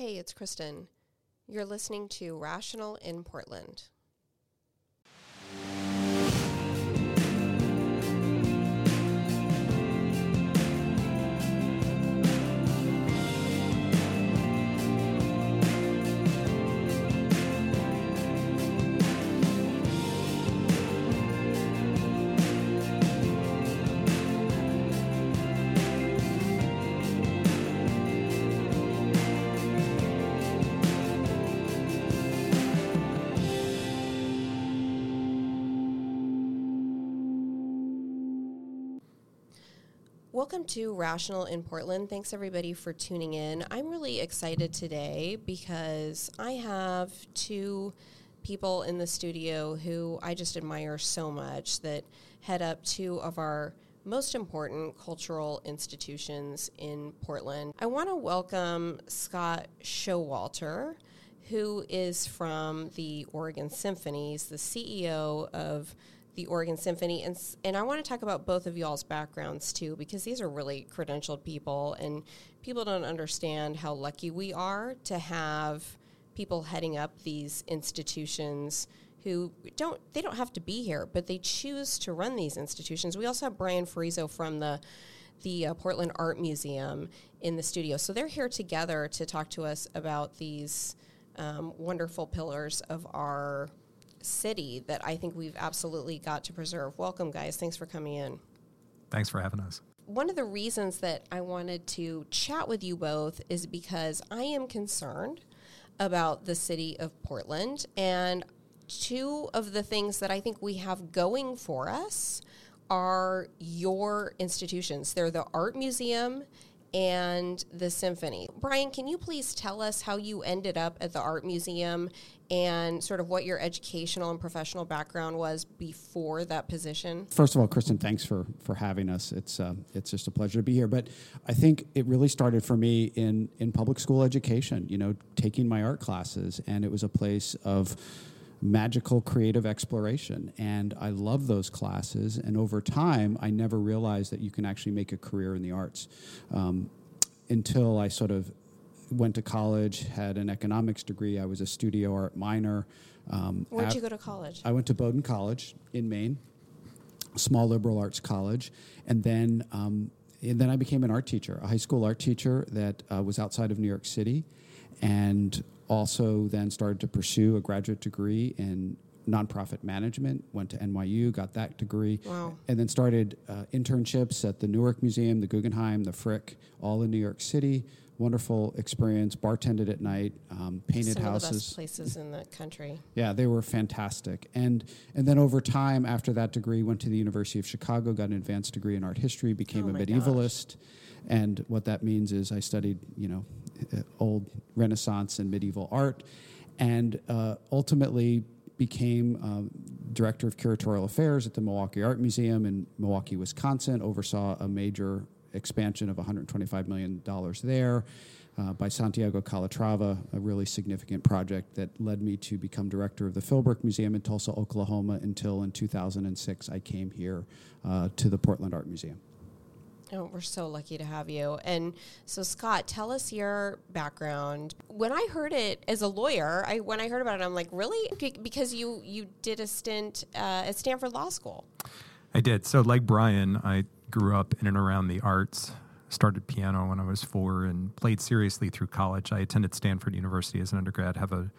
Hey, it's Kristen. You're listening to Rational in Portland. Welcome to Rational in Portland. Thanks everybody for tuning in. I'm really excited today because I have two people in the studio who I just admire so much that head up two of our most important cultural institutions in Portland. I want to welcome Scott Showalter, who is from the Oregon Symphonies, the CEO of the Oregon Symphony, and and I want to talk about both of y'all's backgrounds too, because these are really credentialed people, and people don't understand how lucky we are to have people heading up these institutions who don't they don't have to be here, but they choose to run these institutions. We also have Brian Ferriso from the the uh, Portland Art Museum in the studio, so they're here together to talk to us about these um, wonderful pillars of our city that I think we've absolutely got to preserve. Welcome, guys. Thanks for coming in. Thanks for having us. One of the reasons that I wanted to chat with you both is because I am concerned about the city of Portland. And two of the things that I think we have going for us are your institutions. They're the Art Museum and the symphony. Brian, can you please tell us how you ended up at the art museum and sort of what your educational and professional background was before that position? First of all, Kristen, thanks for for having us. It's uh, it's just a pleasure to be here. But I think it really started for me in in public school education. You know, taking my art classes, and it was a place of magical creative exploration. And I love those classes. And over time, I never realized that you can actually make a career in the arts um, until I sort of went to college, had an economics degree. I was a studio art minor. Um, Where'd at, you go to college? I went to Bowdoin College in Maine, small liberal arts college. And then, um, and then I became an art teacher, a high school art teacher that uh, was outside of New York City. And also then started to pursue a graduate degree in nonprofit management, went to NYU, got that degree, wow. and then started uh, internships at the Newark Museum, the Guggenheim, the Frick, all in New York City. Wonderful experience. Bartended at night, um, painted Some houses. Of the best places in the country. Yeah, they were fantastic. And and then over time, after that degree, went to the University of Chicago, got an advanced degree in art history, became oh a medievalist. Gosh. And what that means is I studied, you know, uh, old Renaissance and medieval art, and uh, ultimately became um, director of curatorial affairs at the Milwaukee Art Museum in Milwaukee, Wisconsin. Oversaw a major expansion of 125 million dollars there. Uh, by Santiago Calatrava, a really significant project that led me to become director of the Philbrook Museum in Tulsa, Oklahoma, until in 2006 I came here uh, to the Portland Art Museum. Oh, we're so lucky to have you. And so, Scott, tell us your background. When I heard it as a lawyer, I when I heard about it, I'm like, really? Because you you did a stint uh, at Stanford Law School. I did. So, like Brian, I grew up in and around the arts. Started piano when I was four and played seriously through college. I attended Stanford University as an undergrad, have a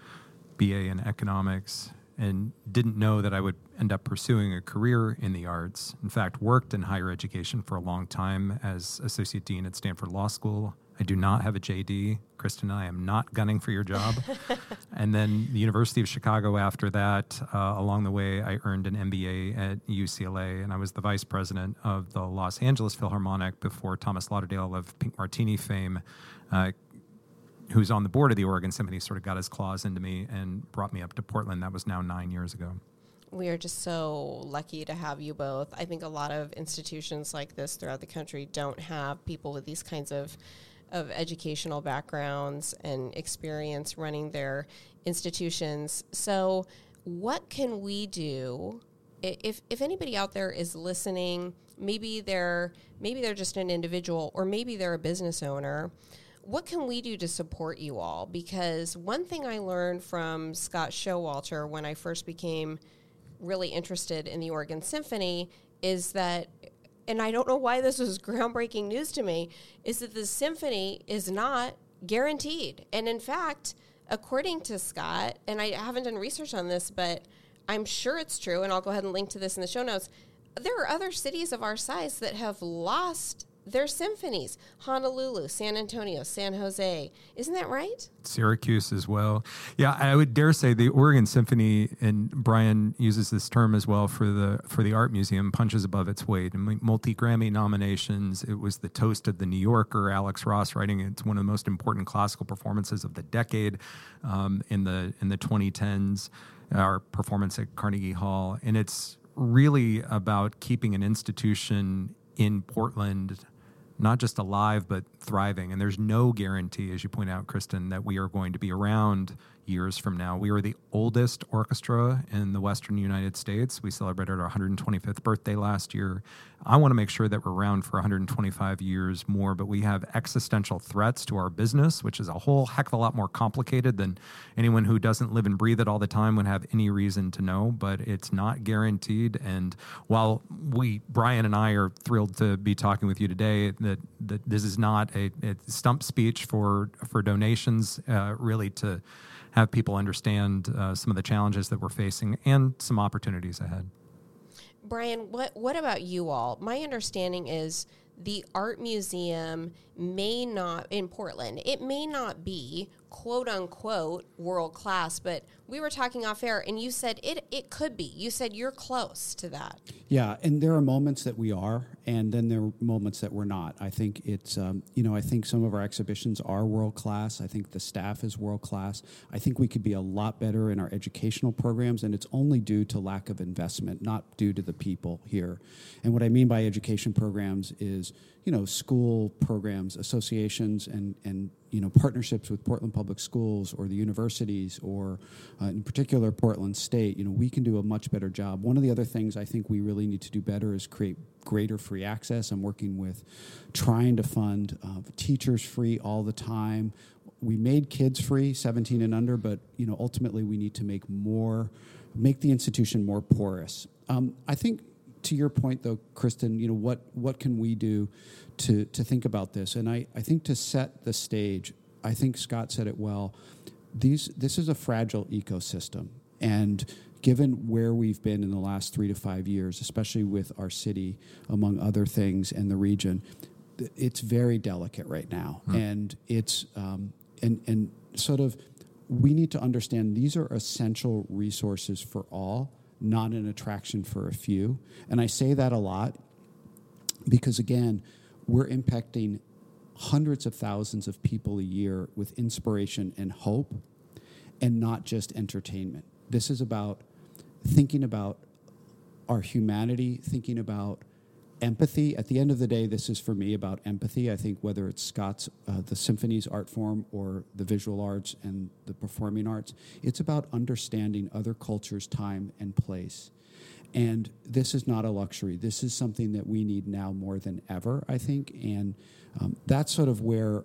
BA in economics, and didn't know that I would end up pursuing a career in the arts. In fact, worked in higher education for a long time as associate dean at Stanford Law School. I do not have a JD. Kristen and I am not gunning for your job. and then the University of Chicago after that. Uh, along the way, I earned an MBA at UCLA, and I was the vice president of the Los Angeles Philharmonic before Thomas Lauderdale of Pink Martini fame uh, who's on the board of the Oregon Symphony, sort of got his claws into me and brought me up to Portland. That was now nine years ago. We are just so lucky to have you both. I think a lot of institutions like this throughout the country don't have people with these kinds of of educational backgrounds and experience running their institutions. So, what can we do if if anybody out there is listening? Maybe they're maybe they're just an individual, or maybe they're a business owner what can we do to support you all? Because one thing I learned from Scott Showalter when I first became really interested in the Oregon Symphony is that and I don't know why this was groundbreaking news to me, is that the symphony is not guaranteed. And in fact, according to Scott, and I haven't done research on this, but I'm sure it's true, and I'll go ahead and link to this in the show notes. There are other cities of our size that have lost their symphonies Honolulu, San Antonio, San Jose. Isn't that right? Syracuse as well. Yeah, I would dare say the Oregon Symphony, and Brian uses this term as well for the for the art museum, punches above its weight. And multi Grammy nominations. It was the toast of the New Yorker. Alex Ross writing it's one of the most important classical performances of the decade um, in the in the 2010s. Our performance at Carnegie Hall, and it's really about keeping an institution in Portland not just alive but thriving. And there's no guarantee, as you point out, Kristen, that we are going to be around years from now. We are the oldest orchestra in the Western United States. We celebrated our 125th birthday last year. I want to make sure that we're around for 125 years more, but we have existential threats to our business, which is a whole heck of a lot more complicated than anyone who doesn't live and breathe it all the time would have any reason to know, but it's not guaranteed. And while we, Brian and I, are thrilled to be talking with you today, that, that this is not a, a stump speech for, for donations, uh, really to have people understand uh, some of the challenges that we're facing and some opportunities ahead. Brian, what what about you all? My understanding is the art museum may not in Portland. It may not be quote unquote world class, but we were talking off air and you said it it could be. You said you're close to that. Yeah, and there are moments that we are and then there are moments that we're not. I think it's um, you know, I think some of our exhibitions are world class. I think the staff is world class. I think we could be a lot better in our educational programs and it's only due to lack of investment, not due to the people here. And what I mean by education programs is you know, school programs, associations, and, and you know, partnerships with Portland Public Schools or the universities or, uh, in particular, Portland State, you know, we can do a much better job. One of the other things I think we really need to do better is create greater free access. I'm working with trying to fund uh, teachers free all the time. We made kids free, 17 and under, but you know, ultimately we need to make more, make the institution more porous. Um, I think to your point though kristen you know what what can we do to to think about this? And i i think to set the stage i think scott said it well these this is a fragile ecosystem. And given where we've been in the last 3 to 5 years especially with our city among other things and the region it's very delicate right now. Hmm. and it's um, and and sort of we need to understand these are essential resources for all not an attraction for a few. And I say that a lot because, again, we're impacting hundreds of thousands of people a year with inspiration and hope and not just entertainment. This is about thinking about our humanity, thinking about empathy. At the end of the day, this is for me about empathy. I think whether it's Scott's, uh, the symphony's art form, or the visual arts and the performing arts, it's about understanding other cultures, time, and place. And this is not a luxury. This is something that we need now more than ever, I think. And um, that's sort of where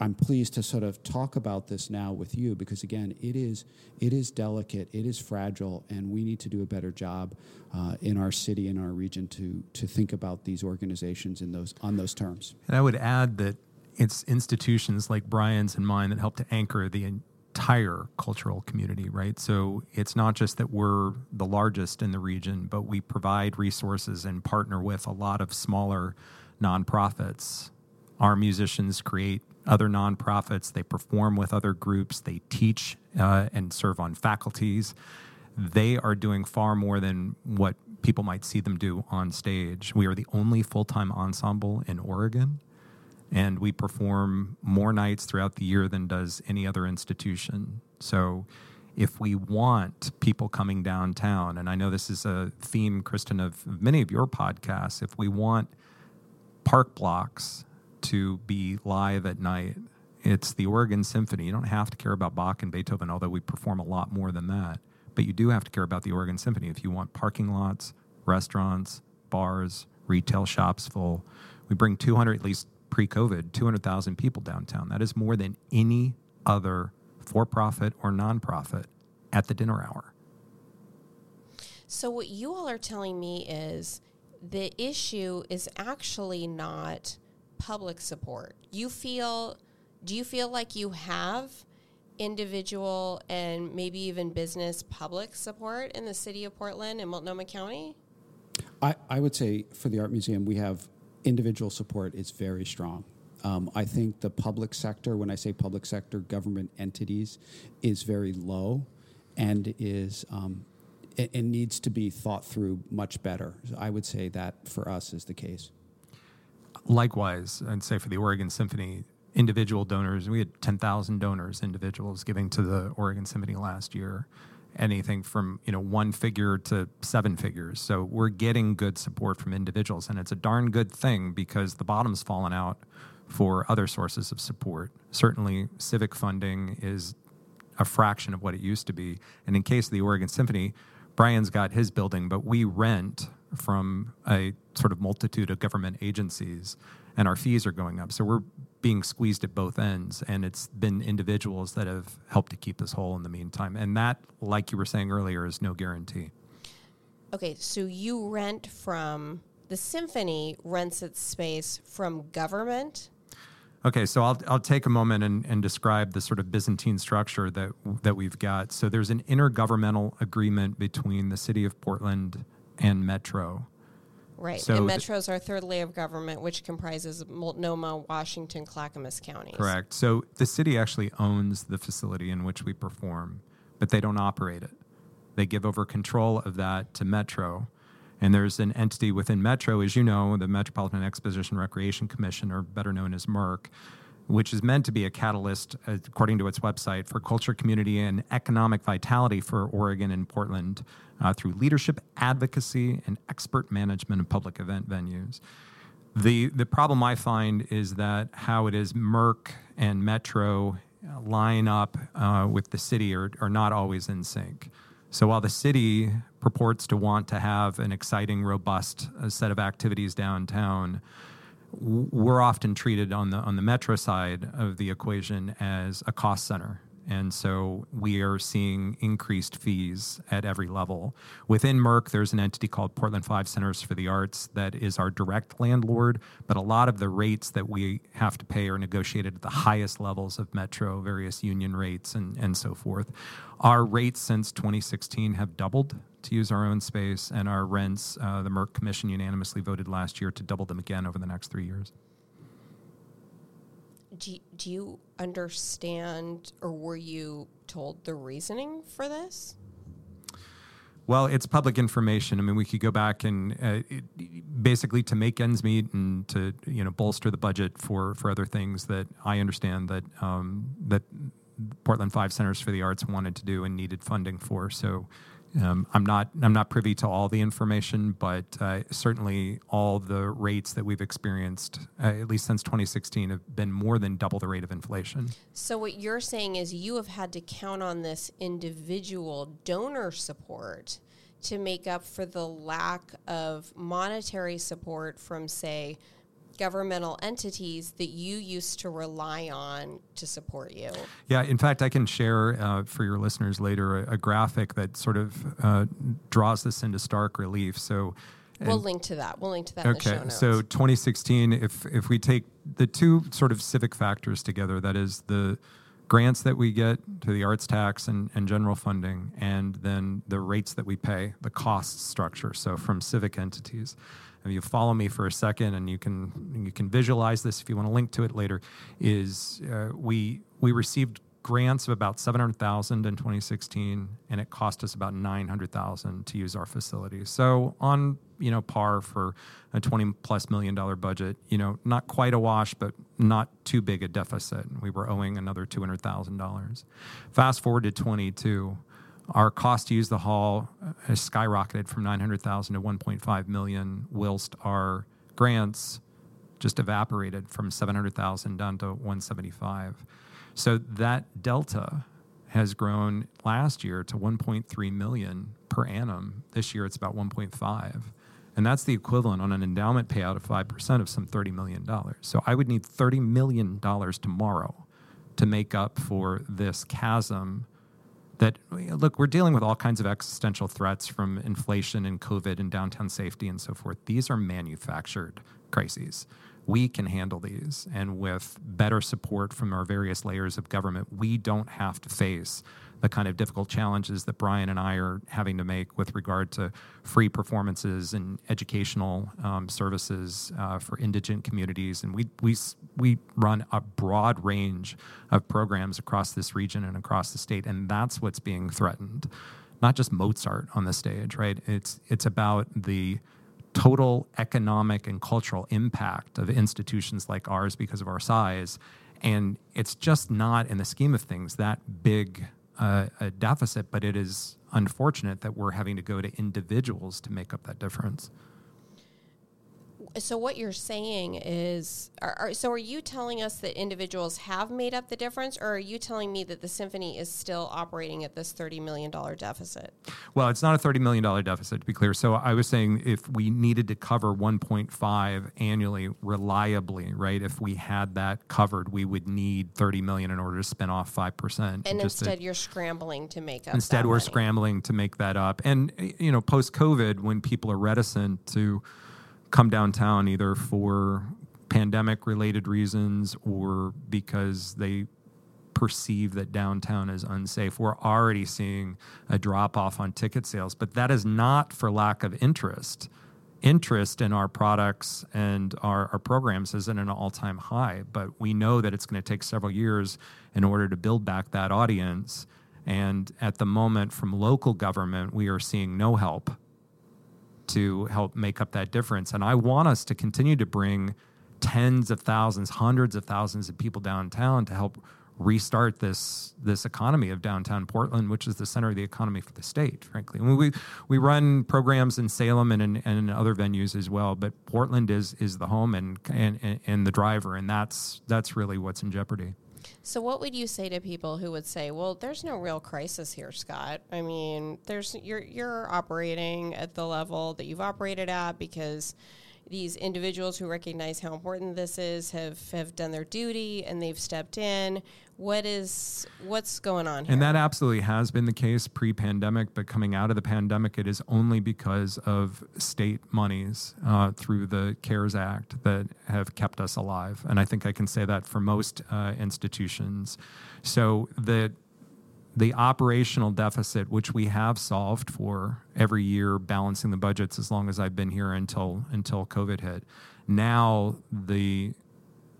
I'm pleased to sort of talk about this now with you because again, it is it is delicate, it is fragile, and we need to do a better job uh, in our city in our region to to think about these organizations in those on those terms. And I would add that it's institutions like Brian's and mine that help to anchor the entire cultural community, right? So it's not just that we're the largest in the region, but we provide resources and partner with a lot of smaller nonprofits. Our musicians create other nonprofits, they perform with other groups, they teach uh, and serve on faculties. They are doing far more than what people might see them do on stage. We are the only full time ensemble in Oregon, and we perform more nights throughout the year than does any other institution. So, if we want people coming downtown, and I know this is a theme, Kristen, of many of your podcasts, if we want park blocks to be live at night. It's the Oregon Symphony. You don't have to care about Bach and Beethoven, although we perform a lot more than that. But you do have to care about the Oregon Symphony if you want parking lots, restaurants, bars, retail shops full. We bring 200, at least pre-COVID, 200,000 people downtown. That is more than any other for-profit or nonprofit at the dinner hour. So, what you all are telling me is the issue is actually not public support. You feel, do you feel like you have individual and maybe even business public support in the city of Portland and Multnomah County? I, I would say for the Art Museum, we have individual support is very strong. Um, I think the public sector, when I say public sector, government entities, is very low and is um, it, it, needs to be thought through much better. I would say that for us is the case. Likewise, I'd say for the Oregon Symphony, individual donors, we had 10,000 donors, individuals giving to the Oregon Symphony last year. Anything from you know one figure to seven figures, so we're getting good support from individuals, and it's a darn good thing because the bottom's fallen out for other sources of support. Certainly, civic funding is a fraction of what it used to be. And in case of the Oregon Symphony, Brian's got his building, but we rent from a sort of multitude of government agencies, and our fees are going up. So we're being squeezed at both ends, and it's been individuals that have helped to keep us whole in the meantime. And that, like you were saying earlier, is no guarantee. Okay, so you rent from the symphony rents its space from government Okay, so I'll, I'll take a moment and, and describe the sort of Byzantine structure that that we've got. So there's an intergovernmental agreement between the city of Portland and Metro. Right, so and Metro is our third layer of government, which comprises Multnomah, Washington, Clackamas counties. Correct. So the city actually owns the facility in which we perform, but they don't operate it. They give over control of that to Metro, and there's an entity within Metro, as you know, the Metropolitan Exposition Recreation Commission, or better known as MERC, which is meant to be a catalyst, according to its website, for culture, community, and economic vitality for Oregon and Portland uh, through leadership, advocacy, and expert management of public event venues. The, the problem I find is that how it is MERC and Metro line up uh, with the city are, are not always in sync. So while the city purports to want to have an exciting, robust uh, set of activities downtown, we're often treated on the on the metro side of the equation as a cost center and so we are seeing increased fees at every level. Within MERC, there's an entity called Portland Five Centers for the Arts that is our direct landlord, but a lot of the rates that we have to pay are negotiated at the highest levels of Metro, various union rates, and, and so forth. Our rates since 2016 have doubled to use our own space, and our rents, uh, the MERC Commission unanimously voted last year to double them again over the next three years do, do you understand or were you told the reasoning for this? Well, it's public information. I mean, we could go back and uh, it, basically to make ends meet and to you know bolster the budget for for other things that I understand that um, that Portland Five Centers for the Arts wanted to do and needed funding for. So um, I'm not I'm not privy to all the information, but uh, certainly all the rates that we've experienced, uh, at least since 2016, have been more than double the rate of inflation. So what you're saying is you have had to count on this individual donor support to make up for the lack of monetary support from, say, governmental entities that you used to rely on to support you. Yeah, in fact, I can share uh, for your listeners later a, a graphic that sort of uh, draws this into stark relief. So. we'll link to that. We'll link to that. Okay, so 2016. If if we take the two sort of civic factors together, that is the grants that we get to the arts tax and, and general funding, and then the rates that we pay, the cost structure. So from civic entities if you follow me for a second and you can you can visualize this if you want to link to it later is uh, we we received grants of about 700,000 in 2016 and it cost us about 900,000 to use our facilities. So on, you know, par for a 20 plus million dollar budget, you know, not quite a wash but not too big a deficit. We were owing another $200,000. Fast forward to 22 our cost to use the hall uh, has skyrocketed from 900,000 to 1.5 million, whilst our grants just evaporated from 700,000 down to 175. So that delta has grown last year to 1.3 million per annum. This year it's about 1.5. And that's the equivalent on an endowment payout of 5% of some $30 million. So I would need $30 million tomorrow to make up for this chasm that look we're dealing with all kinds of existential threats from inflation and covid and downtown safety and so forth. These are manufactured crises. We can handle these. And with better support from our various layers of government we don't have to face the kind of difficult challenges that Brian and I are having to make with regard to free performances and educational um, services uh, for indigent communities. And we, we, we run a broad range of programs across this region and across the state, and that's what's being threatened. Not just Mozart on the stage, right? It's, it's about the total economic and cultural impact of institutions like ours because of our size. And it's just not, in the scheme of things, that big a, a deficit, but it is unfortunate that we're having to go to individuals to make up that difference so what you're saying is, are, are, so are you telling us that individuals have made up the difference, or are you telling me that the symphony is still operating at this thirty million dollar deficit? Well, it's not a thirty million dollar deficit to be clear. So I was saying if we needed to cover one point five annually reliably, right? If we had that covered, we would need thirty million in order to spin off five percent. And instead, to, you're scrambling to make up. Instead, we're money. scrambling to make that up. And eh, you know, post COVID, when people are reticent to come downtown either for pandemic related reasons or because they perceive that downtown is unsafe. We're already seeing a drop off on ticket sales, but that is not for lack of interest. Interest in our products and our, our programs is at an all time high, but we know that it's going to take several years in order to build back that audience. And at the moment, from local government, we are seeing no help to help make up that difference. And I want us to continue to bring tens of thousands, hundreds of thousands of people downtown to help restart this this economy of downtown Portland, which is the center of the economy for the state. Frankly, I mean, we we run programs in Salem and in, and in other venues as well, but Portland is is the home and, and and the driver, and that's that's really what's in jeopardy. So, what would you say to people who would say, "Well, there's no real crisis here, Scott"? I mean, there's you're you're operating at the level that you've operated at because these individuals who recognize how important this is have have done their duty and they've stepped in. What is what's going on here? And that absolutely has been the case pre-pandemic, but coming out of the pandemic, it is only because of state monies uh, through the CARES Act that have kept us alive. And I think I can say that for most uh, institutions. So the the operational deficit, which we have solved for every year, balancing the budgets as long as I've been here until until COVID hit. Now the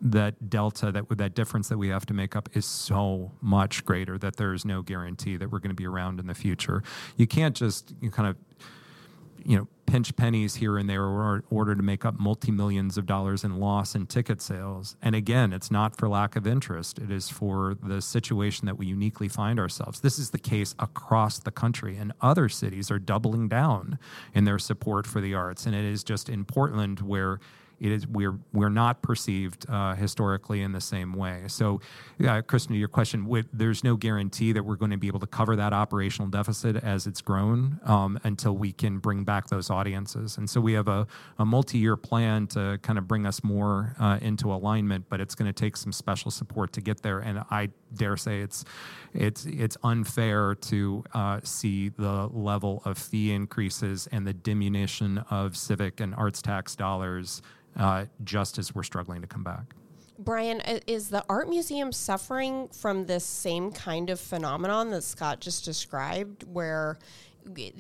that delta that that difference that we have to make up is so much greater that there is no guarantee that we're going to be around in the future. You can't just you kind of you know pinch pennies here and there in order to make up multi millions of dollars in loss in ticket sales. And again, it's not for lack of interest. It is for the situation that we uniquely find ourselves. This is the case across the country, and other cities are doubling down in their support for the arts. And it is just in Portland where it is we're we're not perceived uh, historically in the same way. So, uh, Kristen, your question, there's no guarantee that we're going to be able to cover that operational deficit as it's grown um, until we can bring back those audiences. And so we have a, a multi-year plan to kind of bring us more uh, into alignment, but it's going to take some special support to get there. And I dare say it's it's it's unfair to uh, see the level of fee increases and the diminution of civic and arts tax dollars uh, just as we're struggling to come back. Brian, is the art museum suffering from this same kind of phenomenon that Scott just described, where the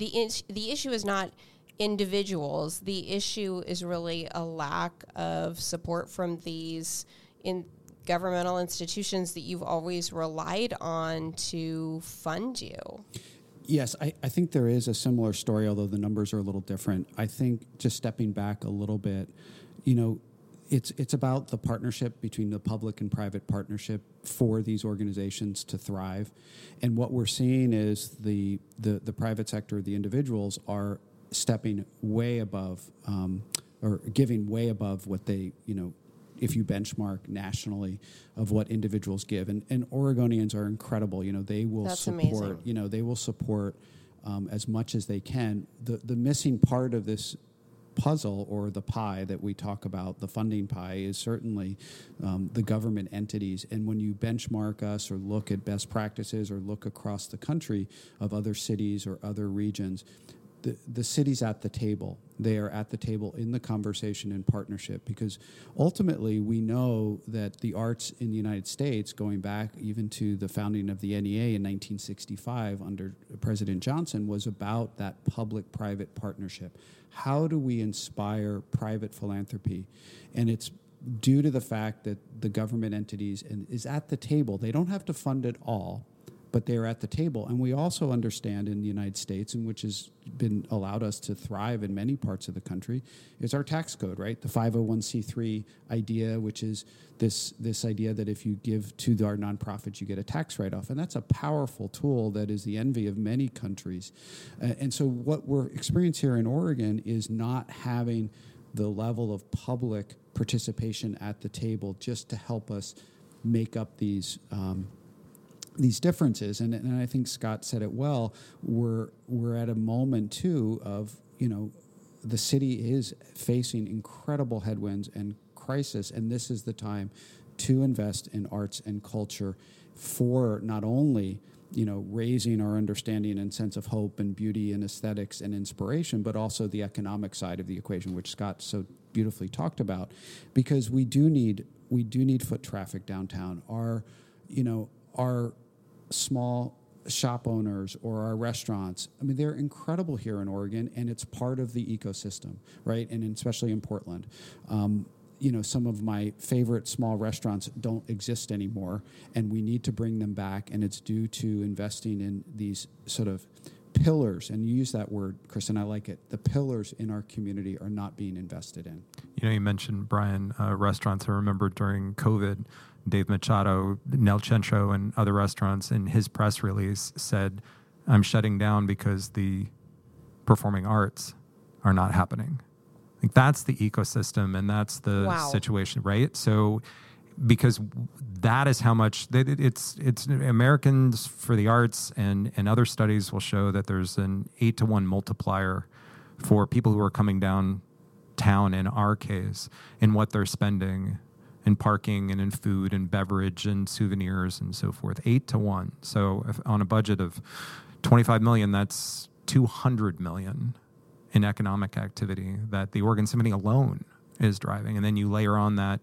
the issue is not individuals, the issue is really a lack of support from these in governmental institutions that you've always relied on to fund you. Yes, I, I think there is a similar story, although the numbers are a little different. I think just stepping back a little bit, you know, it's it's about the partnership between the public and private partnership for these organizations to thrive. And what we're seeing is the the, the private sector, the individuals are stepping way above um, or giving way above what they you know if you benchmark nationally of what individuals give and, and oregonians are incredible you know they will That's support amazing. you know they will support um, as much as they can the the missing part of this puzzle or the pie that we talk about, the funding pie, is certainly um, the government entities. And when you benchmark us or look at best practices or look across the country of other cities or other regions, the, the city's at the table. They are at the table in the conversation and partnership because ultimately we know that the arts in the United States, going back even to the founding of the NEA in 1965 under President Johnson, was about that public private partnership. How do we inspire private philanthropy? And it's due to the fact that the government entities is at the table. They don't have to fund it all but they're at the table. And we also understand in the United States, and which has been allowed us to thrive in many parts of the country, is our tax code, right? The 501c3 idea, which is this, this idea that if you give to our nonprofits, you get a tax write off. And that's a powerful tool that is the envy of many countries. Uh, and so, what we're experiencing here in Oregon is not having the level of public participation at the table just to help us make up these. Um, these differences, and, and I think Scott said it well. We're we're at a moment too of you know the city is facing incredible headwinds and crisis, and this is the time to invest in arts and culture for not only you know raising our understanding and sense of hope and beauty and aesthetics and inspiration, but also the economic side of the equation, which Scott so beautifully talked about, because we do need we do need foot traffic downtown. Our you know our small shop owners or our restaurants. I mean, they're incredible here in Oregon, and it's part of the ecosystem, right? And especially in Portland. Um, you know, some of my favorite small restaurants don't exist anymore, and we need to bring them back. And it's due to investing in these sort of pillars, and you use that word, Chris, and I like it. The pillars in our community are not being invested in. You know, you mentioned Brian uh, restaurants. I remember during COVID, Dave Machado, Nel Centro, and other restaurants in his press release said, I'm shutting down because the performing arts are not happening. Like that's the ecosystem and that's the wow. situation, right? So because that is how much it's it's Americans for the arts and and other studies will show that there's an 8 to 1 multiplier for people who are coming down town in our case in what they're spending in parking and in food and beverage and souvenirs and so forth, eight to one. So on a budget of 25 million, that's 200 million in economic activity that the Oregon Symphony alone is driving. And then you layer on that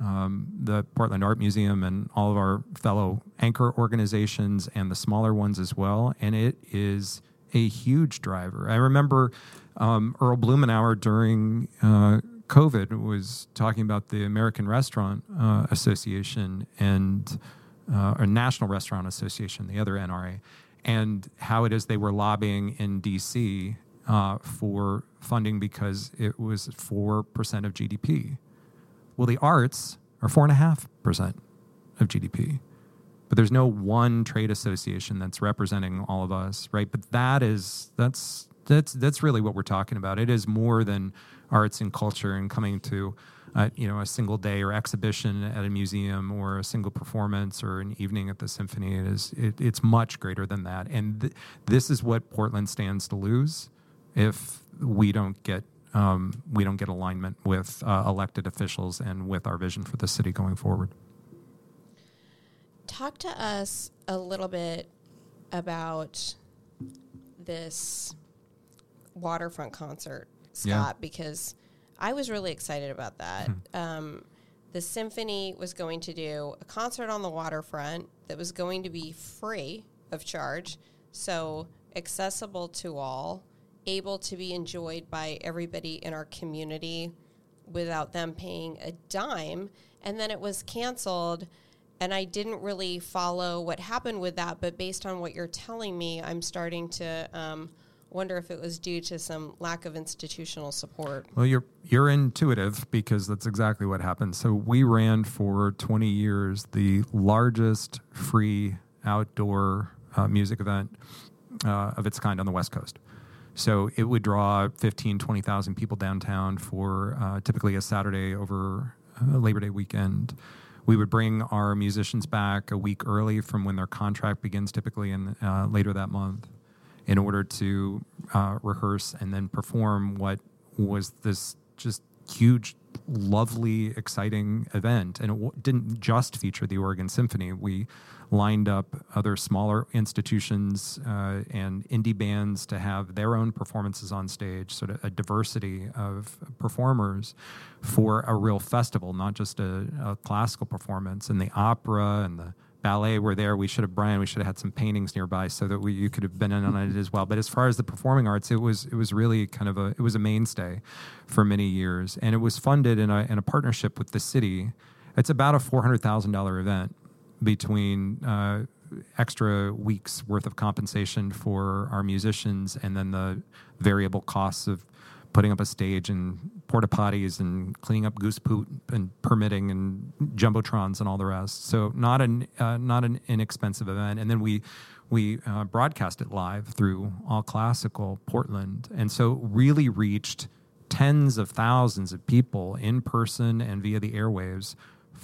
um, the Portland Art Museum and all of our fellow anchor organizations and the smaller ones as well. And it is a huge driver. I remember um, Earl Blumenauer during uh, COVID was talking about the American Restaurant uh, Association and uh, or National Restaurant Association, the other NRA, and how it is they were lobbying in DC uh, for funding because it was four percent of GDP. Well, the arts are four and a half percent of GDP, but there's no one trade association that's representing all of us, right? But that is that's that's that's really what we're talking about. It is more than arts and culture and coming to uh, you know a single day or exhibition at a museum or a single performance or an evening at the symphony it is it, it's much greater than that. And th- this is what portland stands to lose if we don't get um, we don't get alignment with uh, elected officials and with our vision for the city going forward. Talk to us a little bit about this waterfront concert Scott yeah. because I was really excited about that. Hmm. Um, the symphony was going to do a concert on the waterfront that was going to be free of charge, so accessible to all, able to be enjoyed by everybody in our community without them paying a dime. And then it was canceled, and I didn't really follow what happened with that. But based on what you're telling me, I'm starting to. Um, wonder if it was due to some lack of institutional support. Well, you're you're intuitive because that's exactly what happened. So we ran for 20 years the largest free outdoor uh, music event uh, of its kind on the West Coast. So it would draw 15, 20,000 people downtown for uh, typically a Saturday over uh, Labor Day weekend. We would bring our musicians back a week early from when their contract begins, typically in uh, later that month in order to uh, rehearse and then perform what was this just huge lovely, exciting event. And it w- didn't just feature the Oregon Symphony. We lined up other smaller institutions uh, and indie bands to have their own performances on stage, sort of a diversity of performers for a real festival, not just a, a classical performance. And the opera and the ballet were there. We should have Brian. We should have had some paintings nearby so that we you could have been in on it as well. But as far as the performing arts, it was it was really kind of a it was a mainstay for many years, and it was funded in a in a partnership with the city. It's about a four hundred thousand dollar event between. Uh, extra weeks worth of compensation for our musicians and then the variable costs of putting up a stage and porta potties and cleaning up goose poop and permitting and jumbotrons and all the rest. So not an uh, not an inexpensive event. And then we we uh, broadcast it live through All Classical Portland, and so really reached tens of thousands of people in person and via the airwaves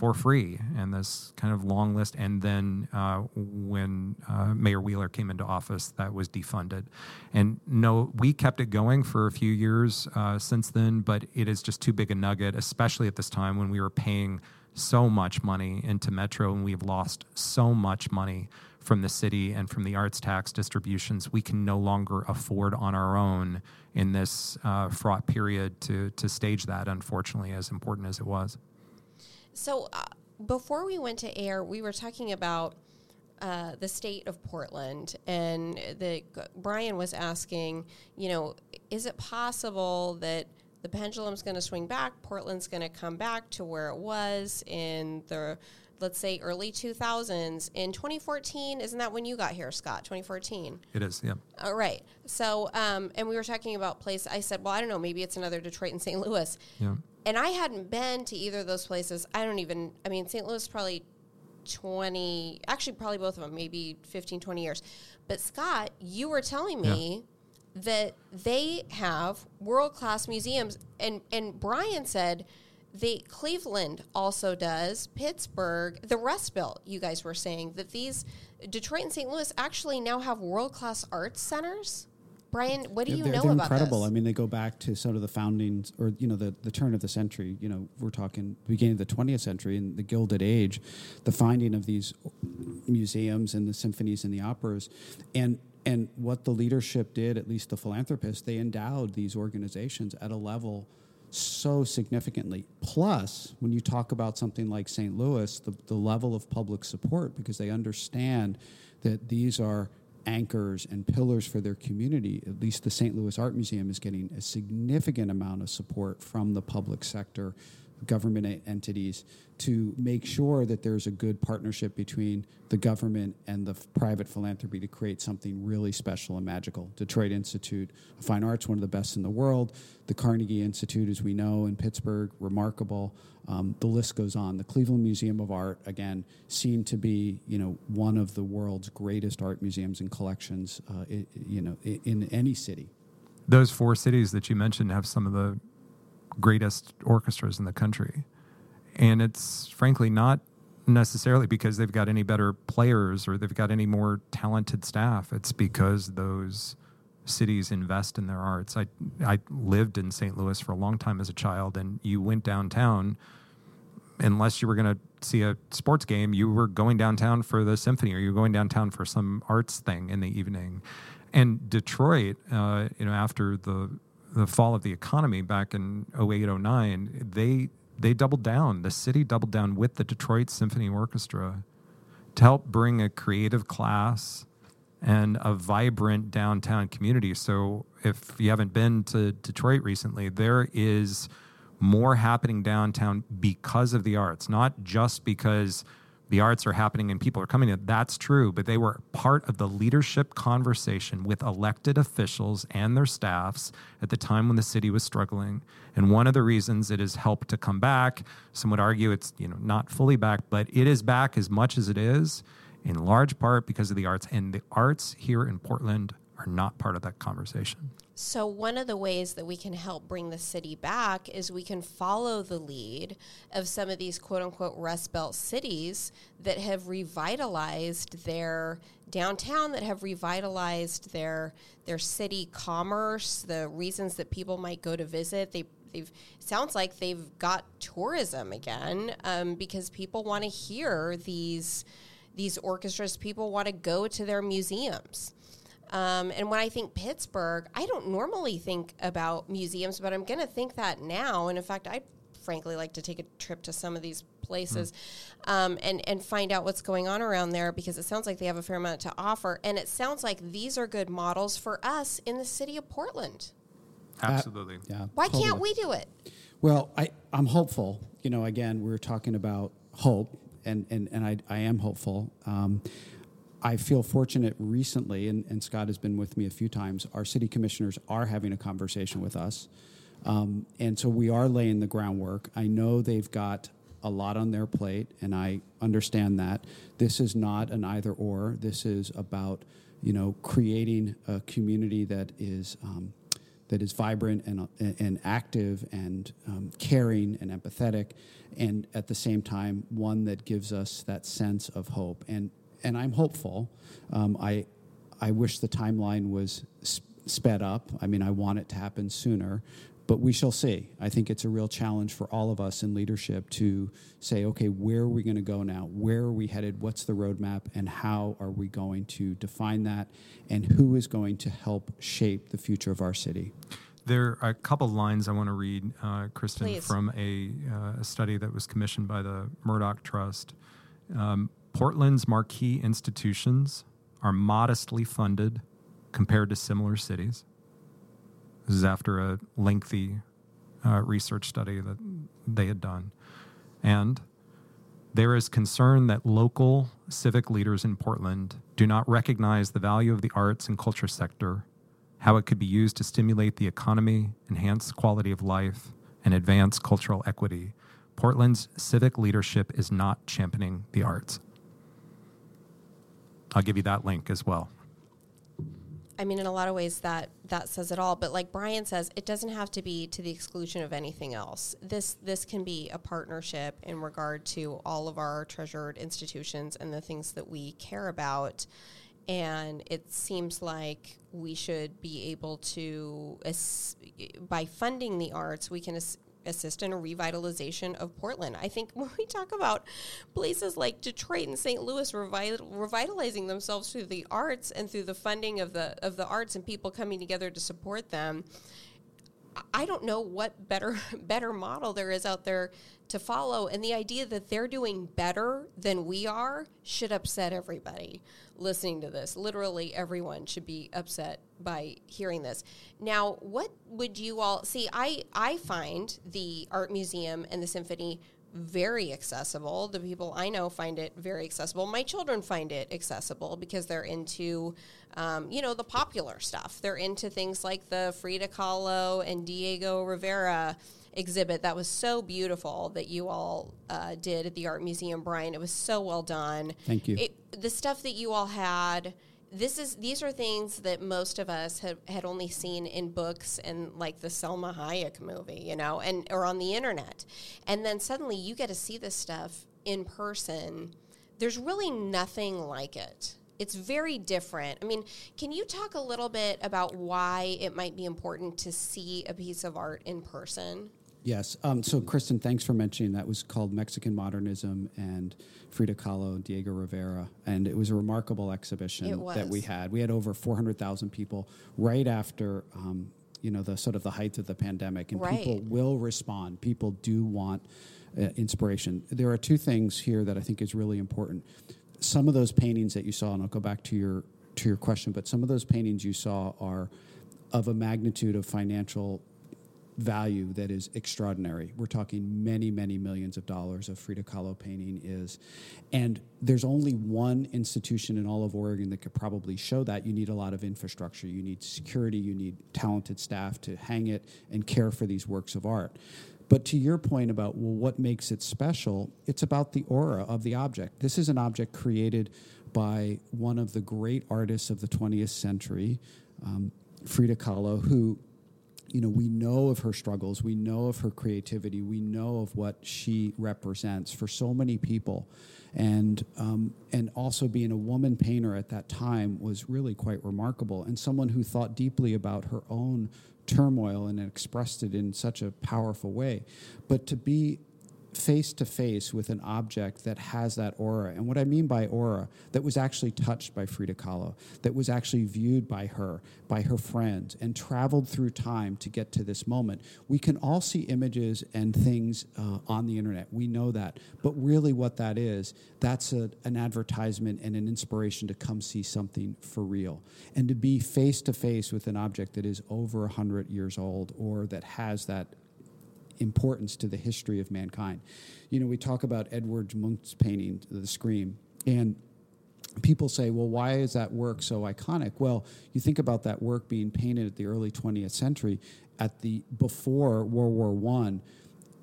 for free and this kind of long list. And then uh, when uh, Mayor Wheeler came into office, that was defunded. And no, we kept it going for a few years uh, since then, but it is just too big a nugget, especially at this time when we were paying so much money into Metro and we've lost so much money from the city and from the arts tax distributions. We can no longer afford on our own in this uh, fraught period to, to stage that, unfortunately, as important as it was. So uh, before we went to air, we were talking about uh, the state of Portland, and the Brian was asking, you know, is it possible that the pendulum's going to swing back? Portland's going to come back to where it was in the let's say early 2000s in 2014 isn't that when you got here scott? 2014 it is yeah. All right. So um, and we were talking about place i said well i don't know maybe it's another detroit and st louis. Yeah and I hadn't been to either of those places. I don't even, I mean, St. Louis probably 20, actually, probably both of them, maybe 15, 20 years. But Scott, you were telling me yeah. that they have world class museums. And, and Brian said, the Cleveland also does, Pittsburgh, the Rust Belt, you guys were saying that these Detroit and St. Louis actually now have world class arts centers. Brian, what do you they're, know they're about incredible. This? I mean, they go back to sort of the foundings, or you know, the, the turn of the century. You know, we're talking beginning of the 20th century and the Gilded Age, the finding of these museums and the symphonies and the operas, and and what the leadership did, at least the philanthropists, they endowed these organizations at a level so significantly. Plus, when you talk about something like St. Louis, the, the level of public support, because they understand that these are anchors and pillars for their community, at least the St. Louis Art Museum is getting a significant amount of support from the public sector, government entities, to make sure that there's a good partnership between the government and the private philanthropy to create something really special and magical. Detroit Institute of Fine Arts, one of the best in the world. The Carnegie Institute, as we know, in Pittsburgh, remarkable. Um, the list goes on. The Cleveland Museum of Art, again, seen to be you know one of the world's greatest art museums and collections, uh, it, you know, in, in any city. Those four cities that you mentioned have some of the greatest orchestras in the country, and it's frankly not necessarily because they've got any better players or they've got any more talented staff. It's because those cities invest in their arts. I I lived in St. Louis for a long time as a child, and you went downtown. Unless you were going to see a sports game, you were going downtown for the symphony, or you were going downtown for some arts thing in the evening. And Detroit, uh, you know, after the the fall of the economy back in 08, 09, they they doubled down. The city doubled down with the Detroit Symphony Orchestra to help bring a creative class and a vibrant downtown community. So if you haven't been to Detroit recently, there is more happening downtown because of the arts, not just because the arts are happening and people are coming in. That's true, but they were part of the leadership conversation with elected officials and their staffs at the time when the city was struggling. And one of the reasons it has helped to come back, some would argue it's you know not fully back, but it is back as much as it is in large part because of the arts. And the arts here in Portland are not part of that conversation. So, one of the ways that we can help bring the city back is we can follow the lead of some of these quote unquote Rust Belt cities that have revitalized their downtown, that have revitalized their, their city commerce, the reasons that people might go to visit. They they've sounds like they've got tourism again um, because people want to hear these these orchestras. People want to go to their museums. Um, and when I think Pittsburgh, I don't normally think about museums, but I'm going to think that now. And in fact, I'd frankly like to take a trip to some of these places mm. um, and, and find out what's going on around there because it sounds like they have a fair amount to offer. And it sounds like these are good models for us in the city of Portland. Absolutely. Uh, yeah. Why totally. can't we do it? Well, I, I'm hopeful. You know, again, we are talking about hope, and, and, and I, I am hopeful. Um, I feel fortunate recently, and, and, Scott has been with me a few times. Our city commissioners are having a conversation with us. Um, and so we are laying the groundwork. I know they've got a lot on their plate, and I understand that. This is not an either or. This is about, you know, creating a community that is. Um, that is vibrant and, and active and um, caring and empathetic, and at the same time, one that gives us that sense of hope. And and I'm hopeful. Um, I I wish the timeline was sp- sped up. I mean, I want it to happen sooner, but we shall see. I think it's a real challenge for all of us in leadership to say, okay, where are we going to go now? Where are we headed? What's the roadmap? And how are we going to define that? And who is going to help shape the future of our city? There are a couple lines I want to read, uh, Kristen, Please. from a, uh, a, study that was commissioned by the Murdock Trust. Um, Portland's marquee institutions are modestly funded compared to similar cities. This is after a lengthy uh, research study that they had done. And there is concern that local civic leaders in Portland do not recognize the value of the arts and culture sector, how it could be used to stimulate the economy, enhance quality of life, and advance cultural equity. Portland's civic leadership is not championing the arts. I'll give you that link as well. I mean, in a lot of ways, that that says it all. But like Brian says, it doesn't have to be to the exclusion of anything else. This this can be a partnership in regard to all of our treasured institutions and the things that we care about. And it seems like we should be able to, by funding the arts, we can assist in a revitalization of Portland. I think when we talk about places like Detroit and St. Louis revitalizing themselves through the arts and through the funding of the of the arts and people coming together to support them, I don't know what better better model there is out there to follow. And the idea that they're doing better than we are should upset everybody listening to this. Literally, everyone should be upset by hearing this. Now, what would you all see? I, I find the art museum and the symphony very accessible. The people I know find it very accessible. My children find it accessible because they're into, um, you know, the popular stuff. They're into things like the Frida Kahlo and Diego Rivera exhibit that was so beautiful that you all uh, did at the art museum, Brian. It was so well done. Thank you. It, the stuff that you all had. This is these are things that most of us have, had only seen in books and like the Salma Hayek movie, you know, and or on the internet, and then suddenly you get to see this stuff in person. There's really nothing like it. It's very different. I mean, can you talk a little bit about why it might be important to see a piece of art in person? Yes. Um, so, Kristen, thanks for mentioning that. was called Mexican Modernism and Frida Kahlo, Diego Rivera, and it was a remarkable exhibition that we had. We had over four hundred thousand people right after. Um, you know the sort of the height of the pandemic, and right. people will respond. People do want uh, inspiration. There are two things here that I think is really important. Some of those paintings that you saw, and I'll go back to your to your question, but some of those paintings you saw are of a magnitude of financial value that is extraordinary. We're talking many, many millions of dollars of Frida Kahlo painting is. And there's only one institution in all of Oregon that could probably show that. You need a lot of infrastructure, you need security, you need talented staff to hang it and care for these works of art. But to your point about, well, what makes it special, it's about the aura of the object. This is an object created by one of the great artists of the 20th century, um, Frida Kahlo, who you know, we know of her struggles, we know of her creativity, we know of what she represents for so many people, and um, and also being a woman painter at that time was really quite remarkable, and someone who thought deeply about her own turmoil and expressed it in such a powerful way. But to be face to face with an object that has that aura. And what I mean by aura, that was actually touched by Frida Kahlo, that was actually viewed by her, by her friends, and traveled through time to get to this moment. We can all see images and things uh, on the internet. We know that. But really, what that is, that's a, an advertisement and an inspiration to come see something for real. And to be face to face with an object that is over 100 years old or that has that importance to the history of mankind. You know, we talk about Edvard Munch's painting, The Scream, and people say, well, why is that work so iconic? Well, you think about that work being painted at the early 20th century, at the before World War One.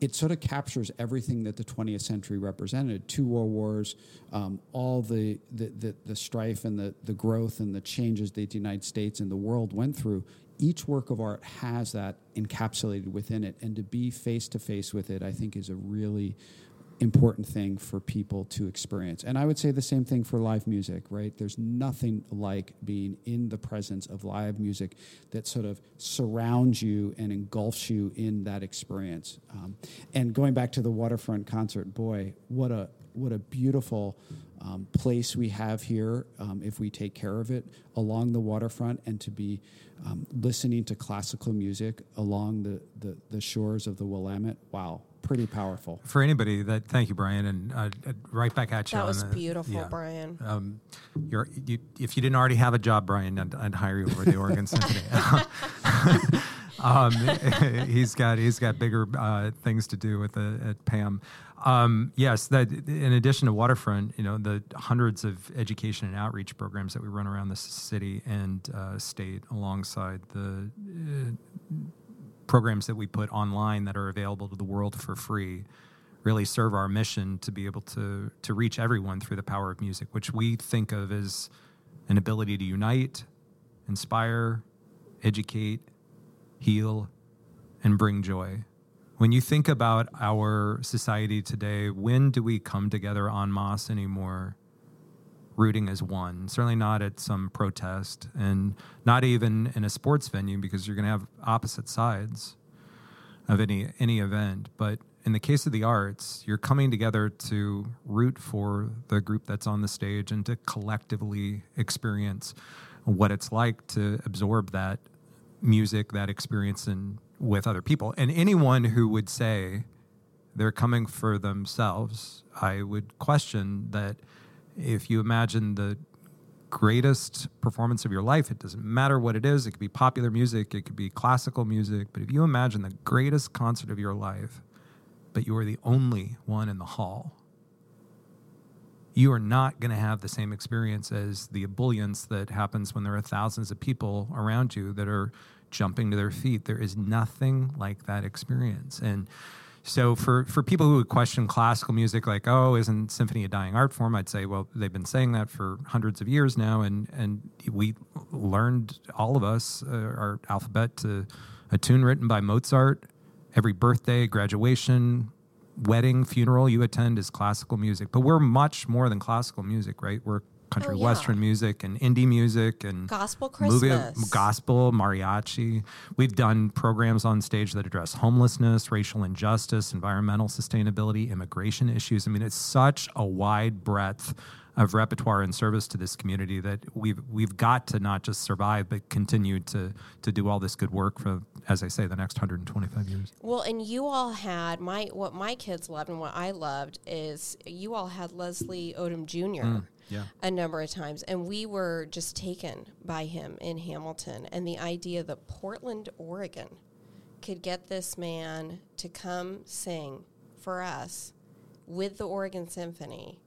It sort of captures everything that the 20th century represented: two world wars, um, all the, the, the the strife and the the growth and the changes that the United States and the world went through each work of art has that encapsulated within it and to be face to face with it i think is a really important thing for people to experience. And i would say the same thing for live music right? There's nothing like being in the presence of live music that sort of surrounds you and engulfs you in that experience. Um, and going back to the waterfront concert boy what a what a beautiful um, place we have here um, if we take care of it along the waterfront and to be um, listening to classical music along the, the, the, shores of the Willamette. Wow, pretty powerful. For anybody that, thank you, Brian, and uh, uh right back at you. That was the, beautiful, yeah. Brian. Um, you're, you, if you didn't already have a job, Brian, I'd, I'd hire you over the Oregon Symphony. um, he's got he's got bigger uh, things to do with the, at PAM. Um, yes, that in addition to waterfront, you know the hundreds of education and outreach programs that we run around the city and uh, state, alongside the uh, programs that we put online that are available to the world for free, really serve our mission to be able to to reach everyone through the power of music, which we think of as an ability to unite, inspire, educate, heal, and bring joy. When you think about our society today, when do we come together en masse anymore, rooting as one? Certainly not at some protest, and not even in a sports venue because you're going to have opposite sides of any any event. But in the case of the arts, you're coming together to root for the group that's on the stage and to collectively experience what it's like to absorb that music, that experience, and with other people. And anyone who would say they're coming for themselves, I would question that if you imagine the greatest performance of your life, it doesn't matter what it is, it could be popular music, it could be classical music, but if you imagine the greatest concert of your life, but you are the only one in the hall, you are not going to have the same experience as the ebullience that happens when there are thousands of people around you that are jumping to their feet. There is nothing like that experience. And so for, for people who would question classical music, like, oh, isn't symphony a dying art form? I'd say, well, they've been saying that for hundreds of years now. And, and we learned, all of us, uh, our alphabet to a tune written by Mozart. Every birthday, graduation, wedding, funeral you attend is classical music. But we're much more than classical music, right? We're country oh, yeah. western music and indie music and gospel Christmas, movie, gospel mariachi. We've done programs on stage that address homelessness, racial injustice, environmental sustainability, immigration issues. I mean, it's such a wide breadth of repertoire and service to this community that we've we've got to not just survive but continue to to do all this good work for as I say the next 125 years. Well, and you all had my what my kids loved and what I loved is you all had Leslie Odom Jr. Mm yeah. a number of times. And we were just taken by him in Hamilton. And the idea that Portland, Oregon could get this man to come sing for us with the Oregon Symphony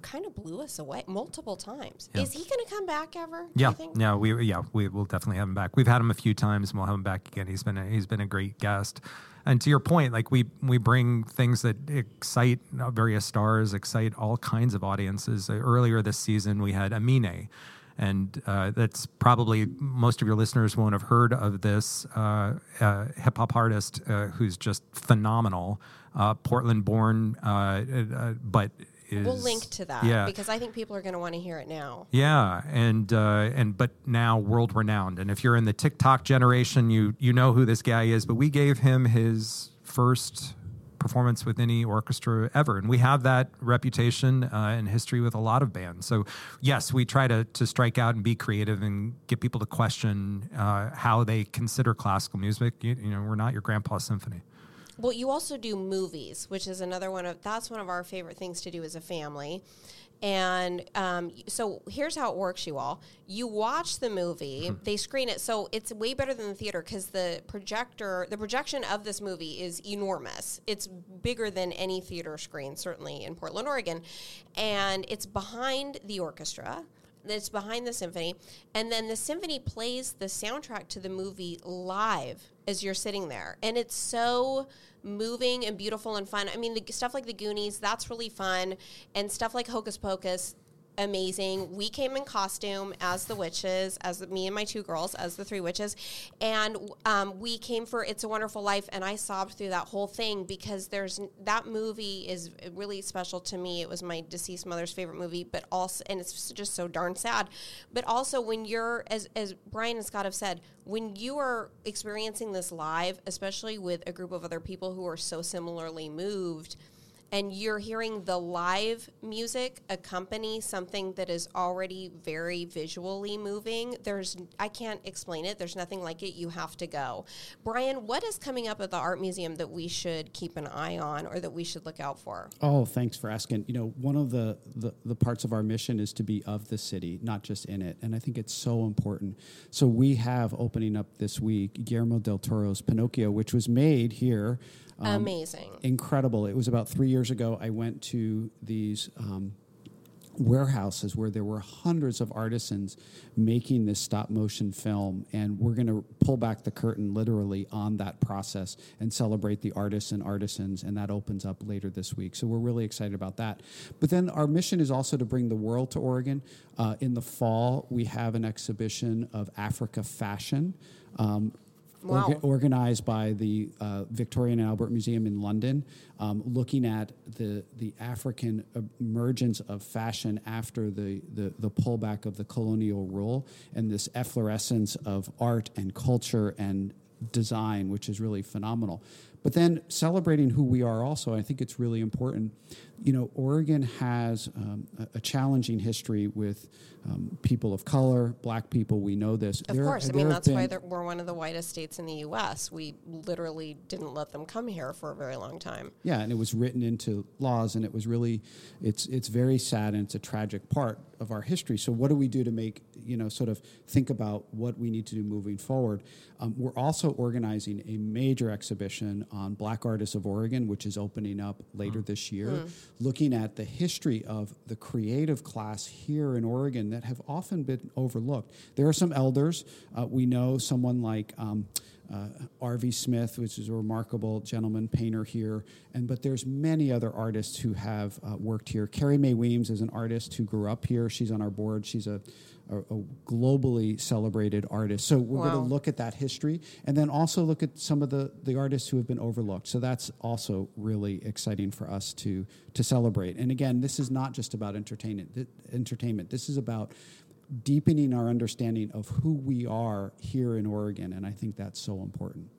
kind of blew us away multiple times. Yeah. Is he going to come back ever? Yeah, yeah, we yeah we will definitely have him back. We've had him a few times, and we'll have him back again. He's been a, he's been a great guest. And to your point, like we we bring things that excite various stars, excite all kinds of audiences. Uh, earlier this season, we had Amine. and uh, that's probably most of your listeners won't have heard of this uh, uh, hip hop artist uh, who's just phenomenal, uh, Portland born, but. Is, we'll link to that yeah. because I think people are going to want to hear it now. Yeah, and and but now world renowned. And if you're in the TikTok generation, you you know who this guy is. But we gave him his first performance with any orchestra ever. And we have that reputation uh, and history with a lot of bands. So, yes, we try to, to strike out and be creative and get people to question uh, how they consider classical music. You, you know, we're not your grandpa symphony. Well, you also do movies, which is another one of that's one of our favorite things to do as a family. And um, so here's how it works, you all. You watch the movie, they screen it. So it's way better than the theater because the projector, the projection of this movie is enormous. It's bigger than any theater screen, certainly in Portland, Oregon. And it's behind the orchestra that's behind the symphony and then the symphony plays the soundtrack to the movie live as you're sitting there and it's so moving and beautiful and fun. I mean, the stuff like the Goonies, that's really fun, and stuff like Hocus Pocus, amazing. We came in costume as the witches, as me and my two girls, as the three witches, and um, we came for "It's a Wonderful Life," and I sobbed through that whole thing because there's that movie is really special to me. It was my deceased mother's favorite movie, but also, and it's just so darn sad. But also, when you're as as Brian and Scott have said, when you are experiencing this live, especially with a group of other people who are so similarly moved and you're hearing the live music accompany something that is already very visually moving there's i can't explain it. There's nothing like it. You have to go. Brian what is coming up at the art museum that we should keep an eye on or that we should look out for? Oh thanks for asking. You know one of the the, the parts of our mission is to be of the city not just in it and i think it's so important. So we have opening up this week guillermo del toro's pinocchio which was made here um, Amazing. Incredible. It was about three years ago. I went to these um, warehouses where there were hundreds of artisans making this stop motion film. And we're going to pull back the curtain literally on that process and celebrate the artists and artisans. And that opens up later this week. So we're really excited about that. But then our mission is also to bring the world to Oregon. Uh, in the fall, we have an exhibition of Africa fashion. Um, wow. orga- organized by the uh, Victoria and Albert Museum in London, um, looking at the the African emergence of fashion after the, the the pullback of the colonial rule and this efflorescence of art and culture and design, which is really phenomenal. But then celebrating who we are also, I think it's really important. You know, Oregon has um, a, challenging history with um, people of color, black people. We know this. Of there, course. I mean, that's why we're one of the whitest states in the U.S. We literally didn't let them come here for a very long time. Yeah, and it was written into laws, and it was really, it's, it's very sad and it's a tragic part of our history. So, what do we do to make, you know, sort of think about what we need to do moving forward? Um, we're also organizing a major exhibition on Black Artists of Oregon, which is opening up later mm. this year, mm. Looking at the history of the creative class here in Oregon that have often been overlooked. There are some elders. Uh, we know someone like. Um, uh, Arvie Smith, which is a remarkable gentleman painter here, and but there's many other artists who have uh, worked here. Carrie Mae Weems is an artist who grew up here. She's on our board. She's a a, a globally celebrated artist. So we're wow. going to look at that history and then also look at some of the, the artists who have been overlooked. So that's also really exciting for us to, to celebrate. And again, this is not just about entertainment. entertainment. This is about deepening our understanding of who we are here in Oregon. And I think that's so important.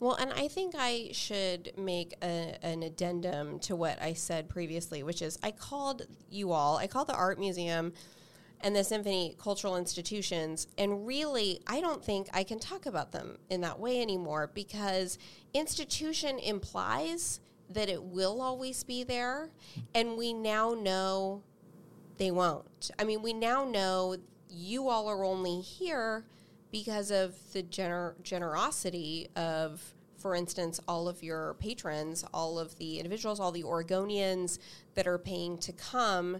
Well, and I think I should make a, an addendum to what I said previously, which is I called you all, I called the art museum and the symphony cultural institutions. And really, I don't think I can talk about them in that way anymore because institution implies that it will always be there. And we now know they won't. I mean, we now know you all are only here because of the gener- generosity of for instance, all of your patrons, all of the individuals, all the Oregonians that are paying to come,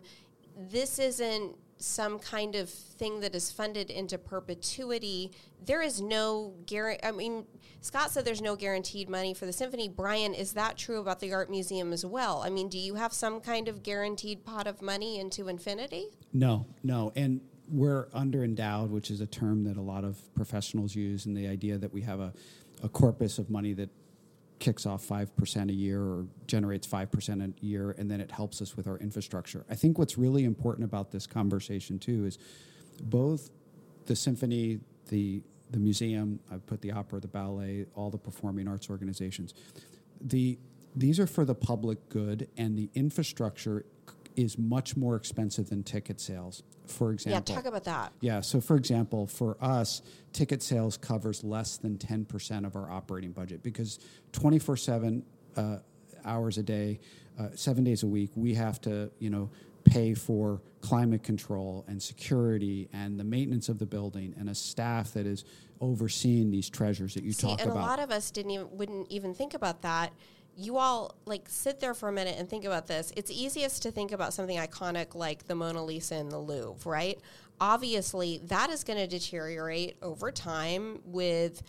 this isn't some kind of thing that is funded into perpetuity, there is no guarantee. I mean, Scott said there's no guaranteed money for the symphony. Brian, is that true about the art museum as well? I mean, do you have some kind of guaranteed pot of money into infinity? No, no. And we're under endowed, which is a term that a lot of professionals use, and the idea that we have a, a corpus of money that kicks off 5% a year or generates 5% a year, and then it helps us with our infrastructure. I think what's really important about this conversation, too, is both the symphony, the, the museum, I've put the opera, the ballet, all the performing arts organizations. The, these are for the public good, and the infrastructure is much more expensive than ticket sales. For example, yeah, talk about that. Yeah, so for example, for us, ticket sales covers less than 10% of our operating budget because 24 uh, 7 hours a day, uh, seven days a week, we have to, you know, pay for climate control and security and the maintenance of the building and a staff that is overseeing these treasures that you See, talk and about. a lot of us didn't even wouldn't even think about that you all like sit there for a minute and think about this. It's easiest to think about something iconic like the Mona Lisa in the Louvre, right? Obviously, that is going to deteriorate over time with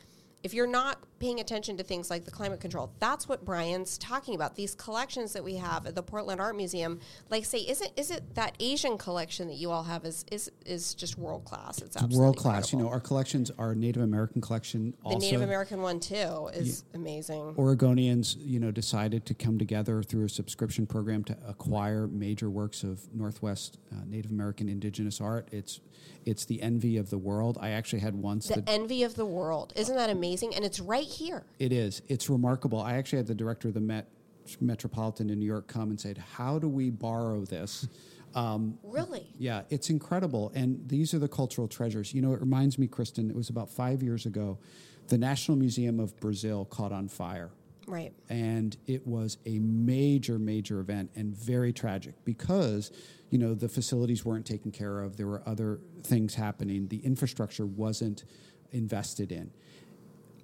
if you're not paying attention to things like the climate control, that's what Brian's talking about. These collections that we have at the Portland Art Museum, like say, is it is it that Asian collection that you all have is is is just world class? It's absolutely world class. You know, our collections, our Native American collection, the also Native American one too is amazing. Oregonians, you know, decided to come together through a subscription program to acquire major works of Northwest uh, Native American indigenous art. It's it's the envy of the world. I actually had once The envy of the world. Isn't that amazing? And it's right here. It is. It's remarkable. I actually had the director of the Met Metropolitan in New York come and said, "How do we borrow this?" Um, Really? yeah, it's incredible. And these are the cultural treasures. You know, it reminds me, Kristen. It was about five years ago. The National Museum of Brazil caught on fire. Right. and it was a major, major event and very tragic because you know the facilities weren't taken care of. There were other things happening. The infrastructure wasn't invested in.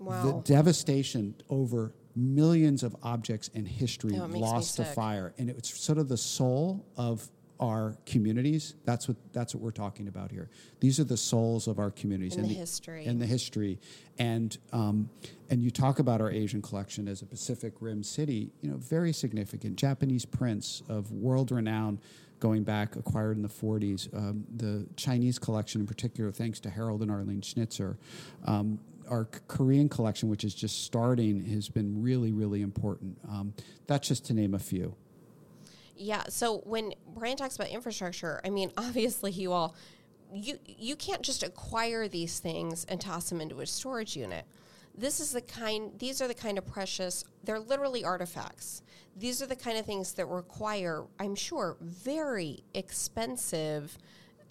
The devastation over millions of objects and history Oh, it makes me lost to fire, and it's sort of the soul of our communities. That's what that's what we're talking about here. These are the souls of our communities And the history. and the history. And um, and you talk about our Asian collection as a Pacific Rim city. You know, very significant. Japanese prints of world renown. Going back, acquired in the 40s. Um, the Chinese collection, in particular, thanks to Harold and Arlene Schnitzer. Um, our Korean collection, which is just starting, has been really, really important. Um, that's just to name a few. Yeah. So when Brian talks about infrastructure, I mean, obviously you all you you can't just acquire these things and toss them into a storage unit. This is the kind these are the kind of precious they're literally artifacts. These are the kind of things that require, I'm sure, very expensive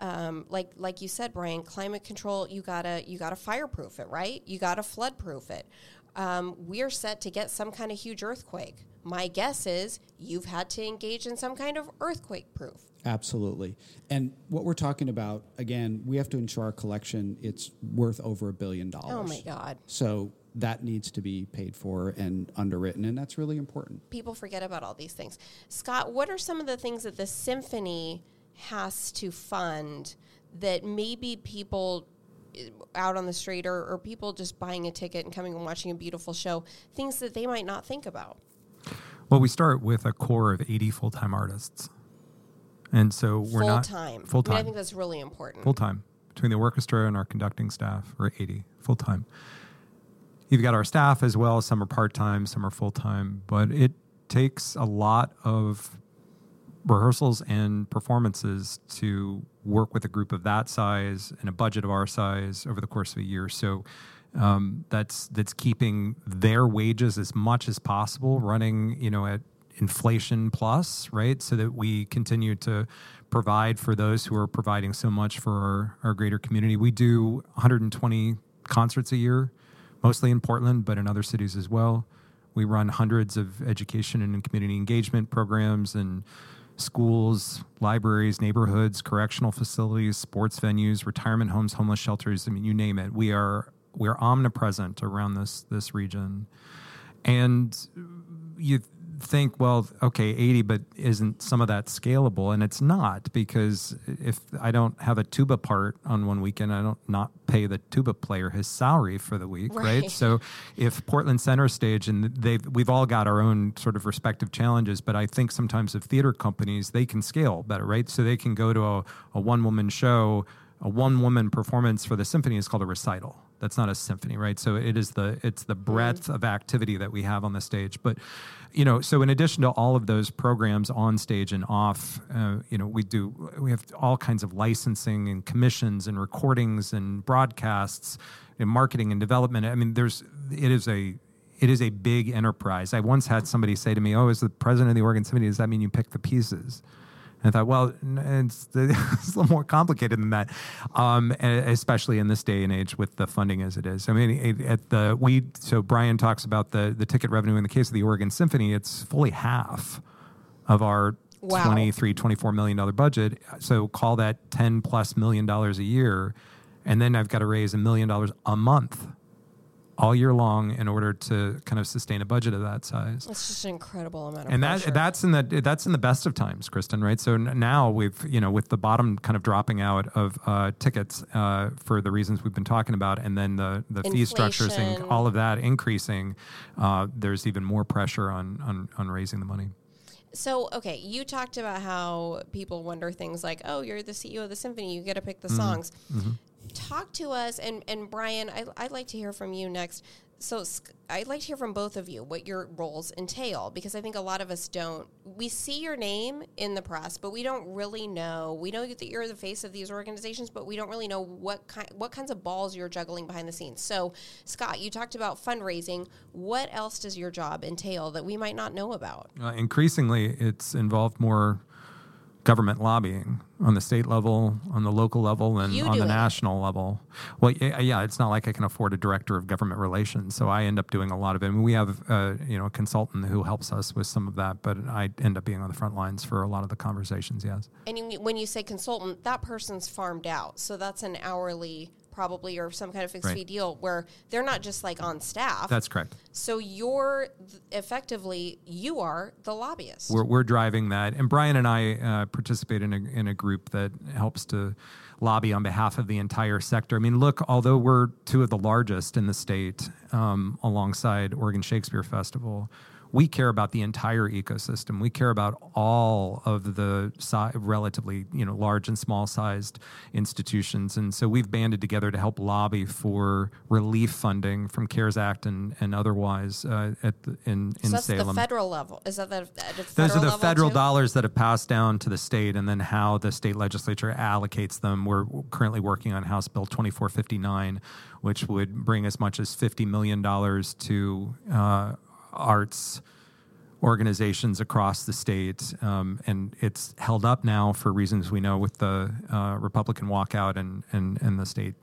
um, like like you said, Brian, climate control. You gotta you gotta fireproof it, right? You gotta floodproof it. Um, we're set to get some kind of huge earthquake. My guess is you've had to engage in some kind of earthquake proof. Absolutely. And what we're talking about, again, we have to ensure our collection it's worth over a billion dollars. Oh my God. So that needs to be paid for and underwritten, and that's really important. People forget about all these things. Scott, what are some of the things that the symphony has to fund that maybe people eh, out on the street or, or people just buying a ticket and coming and watching a beautiful show, things that they might not think about? Well, we start with a core of 80 full time artists. And so we're full not time. full I, mean, I think that's really important. full time between the orchestra and our conducting staff we're 80 full time. You've got our staff as well. Some are part time, some are full time, but it takes a lot of rehearsals and performances to work with a group of that size and a budget of our size over the course of a year. So um, that's that's keeping their wages as much as possible running, you know, at inflation plus, right? So that we continue to provide for those who are providing so much for our, our greater community. We do 120 concerts a year, mostly in Portland, but in other cities as well. We run hundreds of education and community engagement programs and schools, libraries, neighborhoods, correctional facilities, sports venues, retirement homes, homeless shelters. I mean, you name it. We are we are omnipresent around this this region, and you think, well, okay, 80, but isn't some of that scalable? And it's not because if I don't have a tuba part on one weekend, I don't not pay the tuba player his salary for the week, right? Right. So if Portland Center Stage and they've we've all got our own sort of respective challenges, but I think sometimes of theater companies they can scale better, right? So they can go to a, a one woman show a one woman performance for the symphony is called a recital. That's not a symphony, right? So it is the it's the breadth mm-hmm. of activity that we have on the stage. But you know, so in addition to all of those programs on stage and off, uh, you know, we do we have all kinds of licensing and commissions and recordings and broadcasts and marketing and development. I mean, there's it is a it is a big enterprise. I once had somebody say to me, "Oh, as the president of the Oregon Symphony, does that mean you pick the pieces?" I thought, well, it's, it's, a little more complicated than that, um, especially in this day and age with the funding as it is. I mean, at the we so Brian talks about the the ticket revenue in the case of the Oregon Symphony, it's fully half of our wow. 23 24 million dollar budget. So call that 10 plus million dollars a year, and then I've got to raise a million dollars a month all year long in order to kind of sustain a budget of that size. That's just an incredible amount of and pressure. that that's in the that's in the best of times, Kristen. Right. So now we've you know with the bottom kind of dropping out of uh, tickets uh, for the reasons we've been talking about, and then the the fee structures and all of that increasing, uh, there's even more pressure on on on raising the money. So, okay, you talked about how people wonder things like, oh, you're the CEO of the symphony, you get to pick the mm-hmm. songs. Mm-hmm talk to us and and Brian I, I'd like to hear from you next so I'd like to hear from both of you what your roles entail because I think a lot of us don't. We see your name in the press, but we don't really know. We know that you're the face of these organizations, but we don't really know what kind, what kinds of balls you're juggling behind the scenes. So, Scott, you talked about fundraising. What else does your job entail that we might not know about? Uh, increasingly, it's involved more government lobbying on the state level, on the local level, and you on the it. national level. Well, yeah, it's not like I can afford a director of government relations, so I end up doing a lot of it. We have uh, you know a consultant who helps us with some of that, but I end up being on the front lines for a lot of the conversations. Yes. And you, when you say consultant, that person's farmed out, so that's an hourly probably or some kind of fixed right. fee deal where they're not just like on staff. That's correct. So you're effectively you are the lobbyist. We're, we're driving that, and Brian and I uh, participate in a in a group that helps to lobby on behalf of the entire sector. I mean, look, although we're two of the largest in the state, um, alongside Oregon Shakespeare Festival, we care about the entire ecosystem. We care about all of the si- relatively, you know, large and small sized institutions, and so we've banded together to help lobby for relief funding from CARES Act and and otherwise uh, at the, in in so that's Salem. the federal level. Is that the, the those are the federal too? dollars that have passed down to the state, and then how the state legislature allocates them. We're currently working on House Bill twenty four fifty nine, which would bring as much as fifty million dollars to uh, arts organizations across the state, um, and it's held up now for reasons we know with the uh, Republican walkout and, and, and the state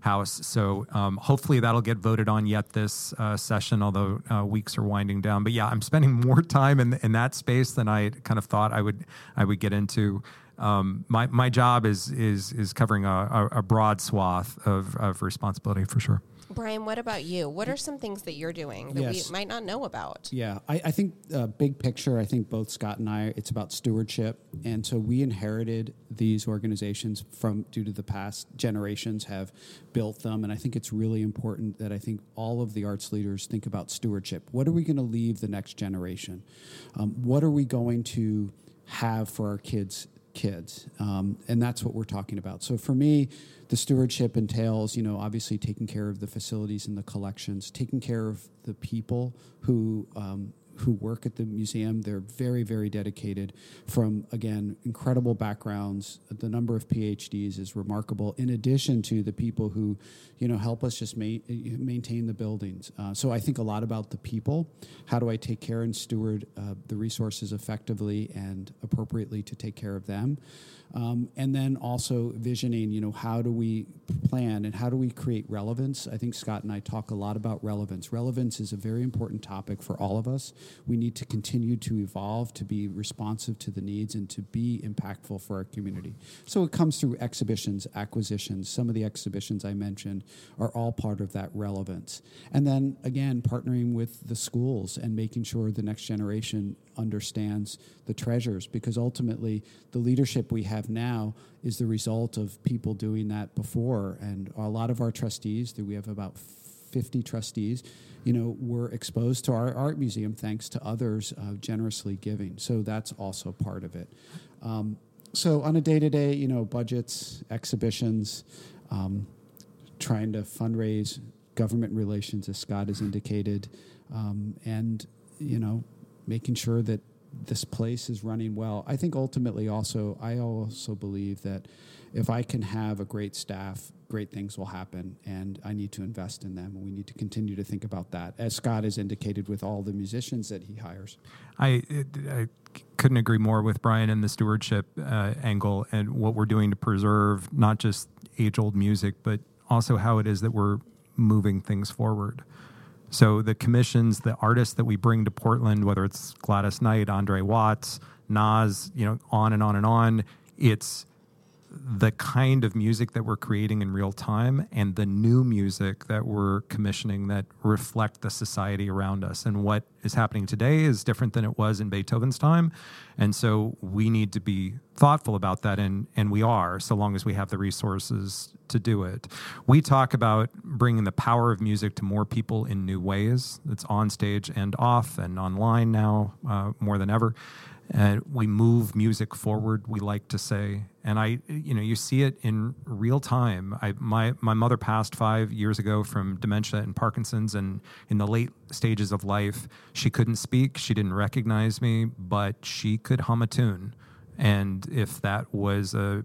house. So um, hopefully that'll get voted on yet this uh, session, although uh, weeks are winding down. But yeah, I'm spending more time in, in that space than I kind of thought I would I would get into. Um, my my job is is is covering a, a broad swath of, of responsibility for sure. Brian, what about you? What are some things that you're doing that yes. we might not know about? Yeah, I, I think uh, big picture. I think both Scott and I, it's about stewardship, and so we inherited these organizations from due to the past generations have built them, and I think it's really important that I think all of the arts leaders think about stewardship. What are we going to leave the next generation? Um, what are we going to have for our kids kids. Um, and that's what we're talking about. So for me, the stewardship entails, you know, obviously taking care of the facilities and the collections, taking care of the people who um, who work at the museum. They're very, very dedicated from, again, incredible backgrounds. The number of PhDs is remarkable, in addition to the people who, you know, help us just ma- maintain the buildings. Uh, so I think a lot about the people. How do I take care and steward uh, the resources effectively and appropriately to take care of them? Um, and then also visioning, you know, how do we plan and how do we create relevance? I think Scott and I talk a lot about relevance. Relevance is a very important topic for all of us. We need to continue to evolve, to be responsive to the needs, and to be impactful for our community. So it comes through exhibitions, acquisitions. Some of the exhibitions I mentioned are all part of that relevance. And then again, partnering with the schools and making sure the next generation understands the treasures because ultimately the leadership we have now is the result of people doing that before and a lot of our trustees we have about 50 trustees you know were exposed to our art museum thanks to others uh, generously giving so that's also part of it um, so on a day to day, you know, budgets, exhibitions, um, trying to fundraise, government relations, as Scott has indicated, um, and you know, making sure that this place is running well. I think ultimately, also, I also believe that if I can have a great staff, great things will happen, and I need to invest in them. And we need to continue to think about that, as Scott has indicated with all the musicians that he hires. I, I couldn't agree more with Brian in the stewardship uh, angle and what we're doing to preserve not just age old music, but also how it is that we're moving things forward. So the commissions, the artists that we bring to Portland, whether it's Gladys Knight, Andre Watts, Nas, you know, on and on and on, it's the kind of music that we're creating in real time and the new music that we're commissioning that reflect the society around us. And what is happening today is different than it was in beethoven's time. And so we need to be thoughtful about that and and we are so long as we have the resources to do it. We talk about bringing the power of music to more people in new ways. It's on stage and off and online now uh, more than ever and we move music forward we like to say. And i you know you see it in real time. I, my my mother passed five years ago from dementia and parkinson's and in the late stages of life she couldn't speak she didn't recognize me but she could hum a tune. And if that was a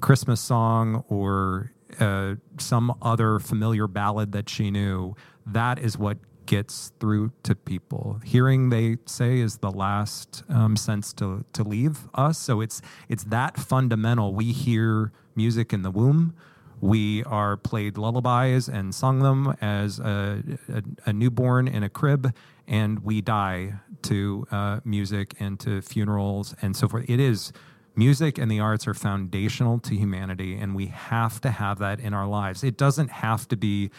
christmas song or uh, some other familiar ballad that she knew that is what gets through to people. Hearing, they say, is the last um, sense to to leave us. So it's it's that fundamental. We hear music in the womb. We are played lullabies and sung them as a, a, a newborn in a crib, and we die to uh, music and to funerals and so forth. It is music and the arts are foundational to humanity, and we have to have that in our lives. It doesn't have to be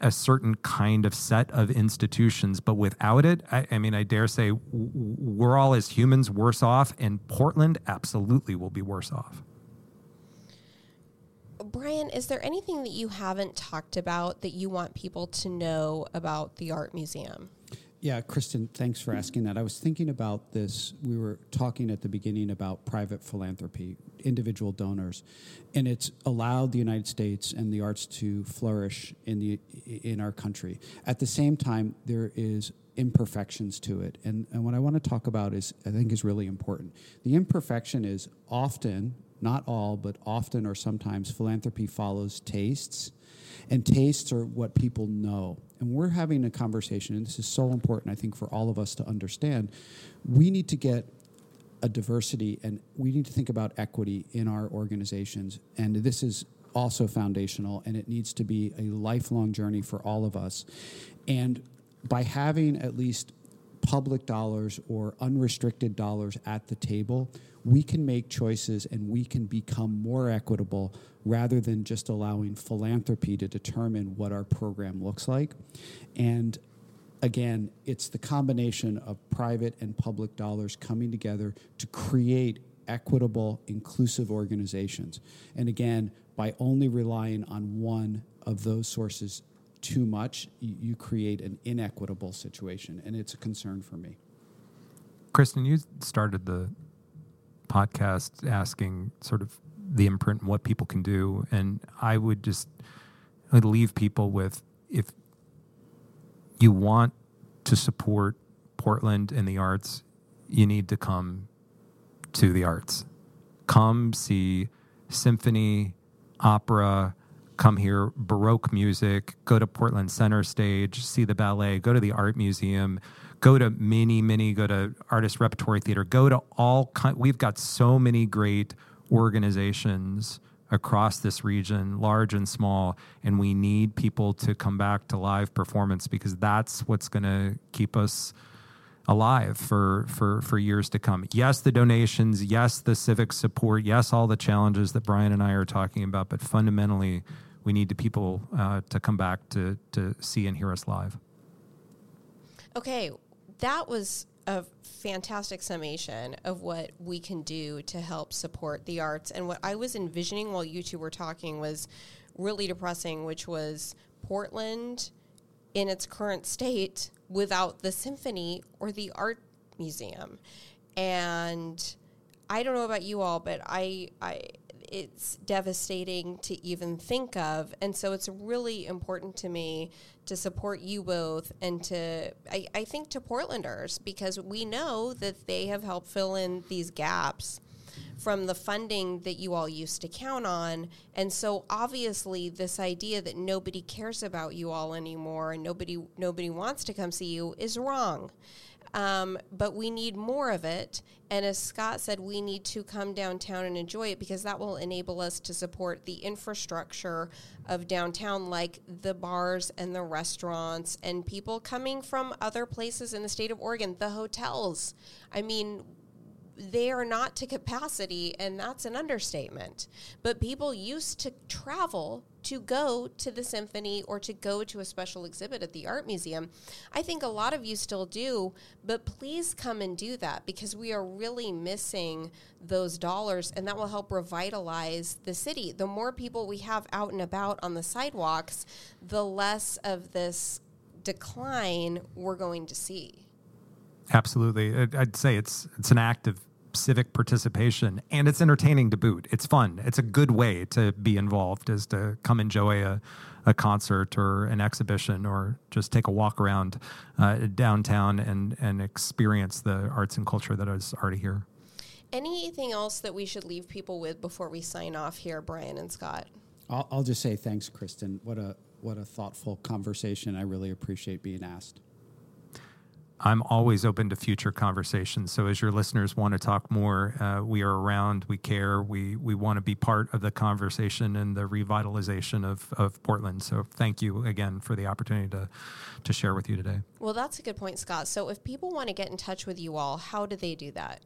a certain kind of set of institutions, but without it, I, I mean, I dare say we're all as humans worse off, and Portland absolutely will be worse off. Brian, is there anything that you haven't talked about that you want people to know about the Art Museum? Yeah, Kristen, thanks for asking that. I was thinking about this. We were talking at the beginning about private philanthropy, individual donors, and it's allowed the United States and the arts to flourish in the in our country. At the same time, there is imperfections to it, and and what I want to talk about is I think is really important. The imperfection is often, not all, but often or sometimes, philanthropy follows tastes and tastes are what people know. And we're having a conversation, and this is so important, I think, for all of us to understand. We need to get a diversity and we need to think about equity in our organizations. And this is also foundational, and it needs to be a lifelong journey for all of us. And by having at least public dollars or unrestricted dollars at the table, we can make choices and we can become more equitable rather than just allowing philanthropy to determine what our program looks like. And again, it's the combination of private and public dollars coming together to create equitable, inclusive organizations. And again, by only relying on one of those sources too much, you create an inequitable situation, and it's a concern for me. Kristen, you started the podcast asking sort of the imprint and what people can do, and I would just I'd leave people with if you want to support Portland and the arts, you need to come to the arts. Come see symphony, opera, come hear Baroque music, go to Portland Center Stage, see the ballet, go to the art museum, go to Mini Mini, go to Artist Repertory Theater, go to all. We've got so many great organizations across this region, large and small, and we need people to come back to live performance because that's what's going to keep us alive for for for years to come. Yes, the donations, yes, the civic support, yes, all the challenges that Brian and I are talking about, but fundamentally we need the people uh, to come back to to see and hear us live. Okay, that was a fantastic summation of what we can do to help support the arts. And what I was envisioning while you two were talking was really depressing, which was Portland in its current state without the symphony or the art museum. And I don't know about you all, but I, I, it's devastating to even think of. And so it's really important to me to support you both and to, I, I think, to Portlanders because we know that they have helped fill in these gaps from the funding that you all used to count on. And so obviously this idea that nobody cares about you all anymore and nobody nobody wants to come see you is wrong. Um, but we need more of it. And as Scott said, we need to come downtown and enjoy it because that will enable us to support the infrastructure of downtown, like the bars and the restaurants and people coming from other places in the state of Oregon, the hotels. I mean, they are not to capacity, and that's an understatement. But people used to travel to go to the symphony or to go to a special exhibit at the art museum. I think a lot of you still do, but please come and do that because we are really missing those dollars, and that will help revitalize the city. The more people we have out and about on the sidewalks, the less of this decline we're going to see. Absolutely, I'd say it's it's an act of civic participation and it's entertaining to boot. It's fun. It's a good way to be involved is to come enjoy a, a concert or an exhibition or just take a walk around uh, downtown and, and experience the arts and culture that is already here. Anything else that we should leave people with before we sign off here, Brian and Scott? I'll, I'll just say thanks, Kristen. What a what a thoughtful conversation. I really appreciate being asked. I'm always open to future conversations. So as your listeners want to talk more, uh, we are around. We care. We we want to be part of the conversation and the revitalization of of Portland. So thank you again for the opportunity to to share with you today. Well, that's a good point, Scott. So if people want to get in touch with you all, how do they do that?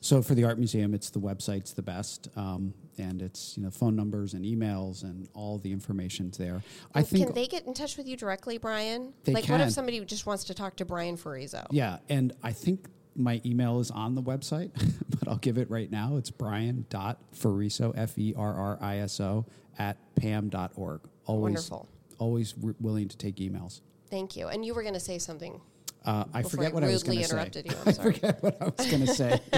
So for the art museum, it's the website's the best, um, and it's you know phone numbers and emails and all the information's there. I think can they get in touch with you directly, Brian? like, can. what if somebody just wants to talk to Brian Ferriso? Yeah, and I think my email is on the website, but I'll give it right now. It's brian brian.ferriso, F E R R I S O, at pam.org. Always, Wonderful. Always re- willing to take emails. Thank you. And you were going to say something. Uh, I forget I what I was going to say. You. i forget what I was going to say,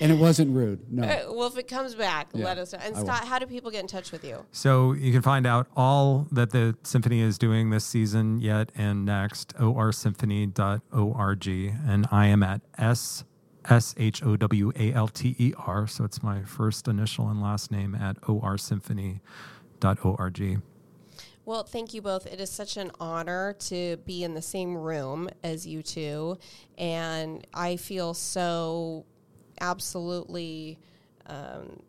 and it wasn't rude. No. Uh, well, if it comes back, yeah, let us know. And Scott, how do people get in touch with you? So you can find out all that the symphony is doing this season, yet and next. orsymphony.org, and I am at s s h o w a l t e r. So it's my first initial and last name at orsymphony.org. Well, thank you both. It is such an honor to be in the same room as you two. And I feel so absolutely um,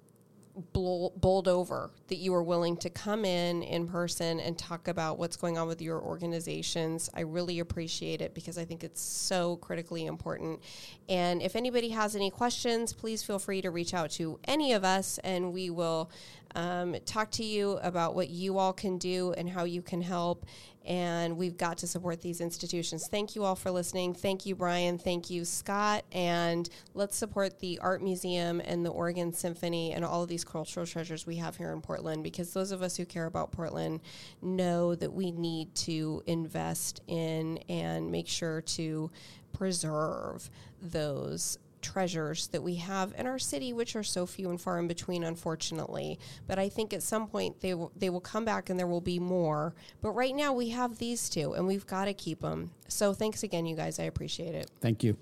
bowled over that you are willing to come in in person and talk about what's going on with your organizations. I really appreciate it because I think it's so critically important. And if anybody has any questions, please feel free to reach out to any of us and we will um, talk to you about what you all can do and how you can help. And we've got to support these institutions. Thank you all for listening. Thank you, Brian. Thank you, Scott. And let's support the Art Museum and the Oregon Symphony and all of these cultural treasures we have here in Portland because those of us who care about Portland know that we need to invest in and make sure to preserve those treasures that we have in our city, which are so few and far in between, unfortunately. But I think at some point they will, they will come back and there will be more. But right now we have these two, and we've got to keep them. So thanks again, you guys. I appreciate it. Thank you.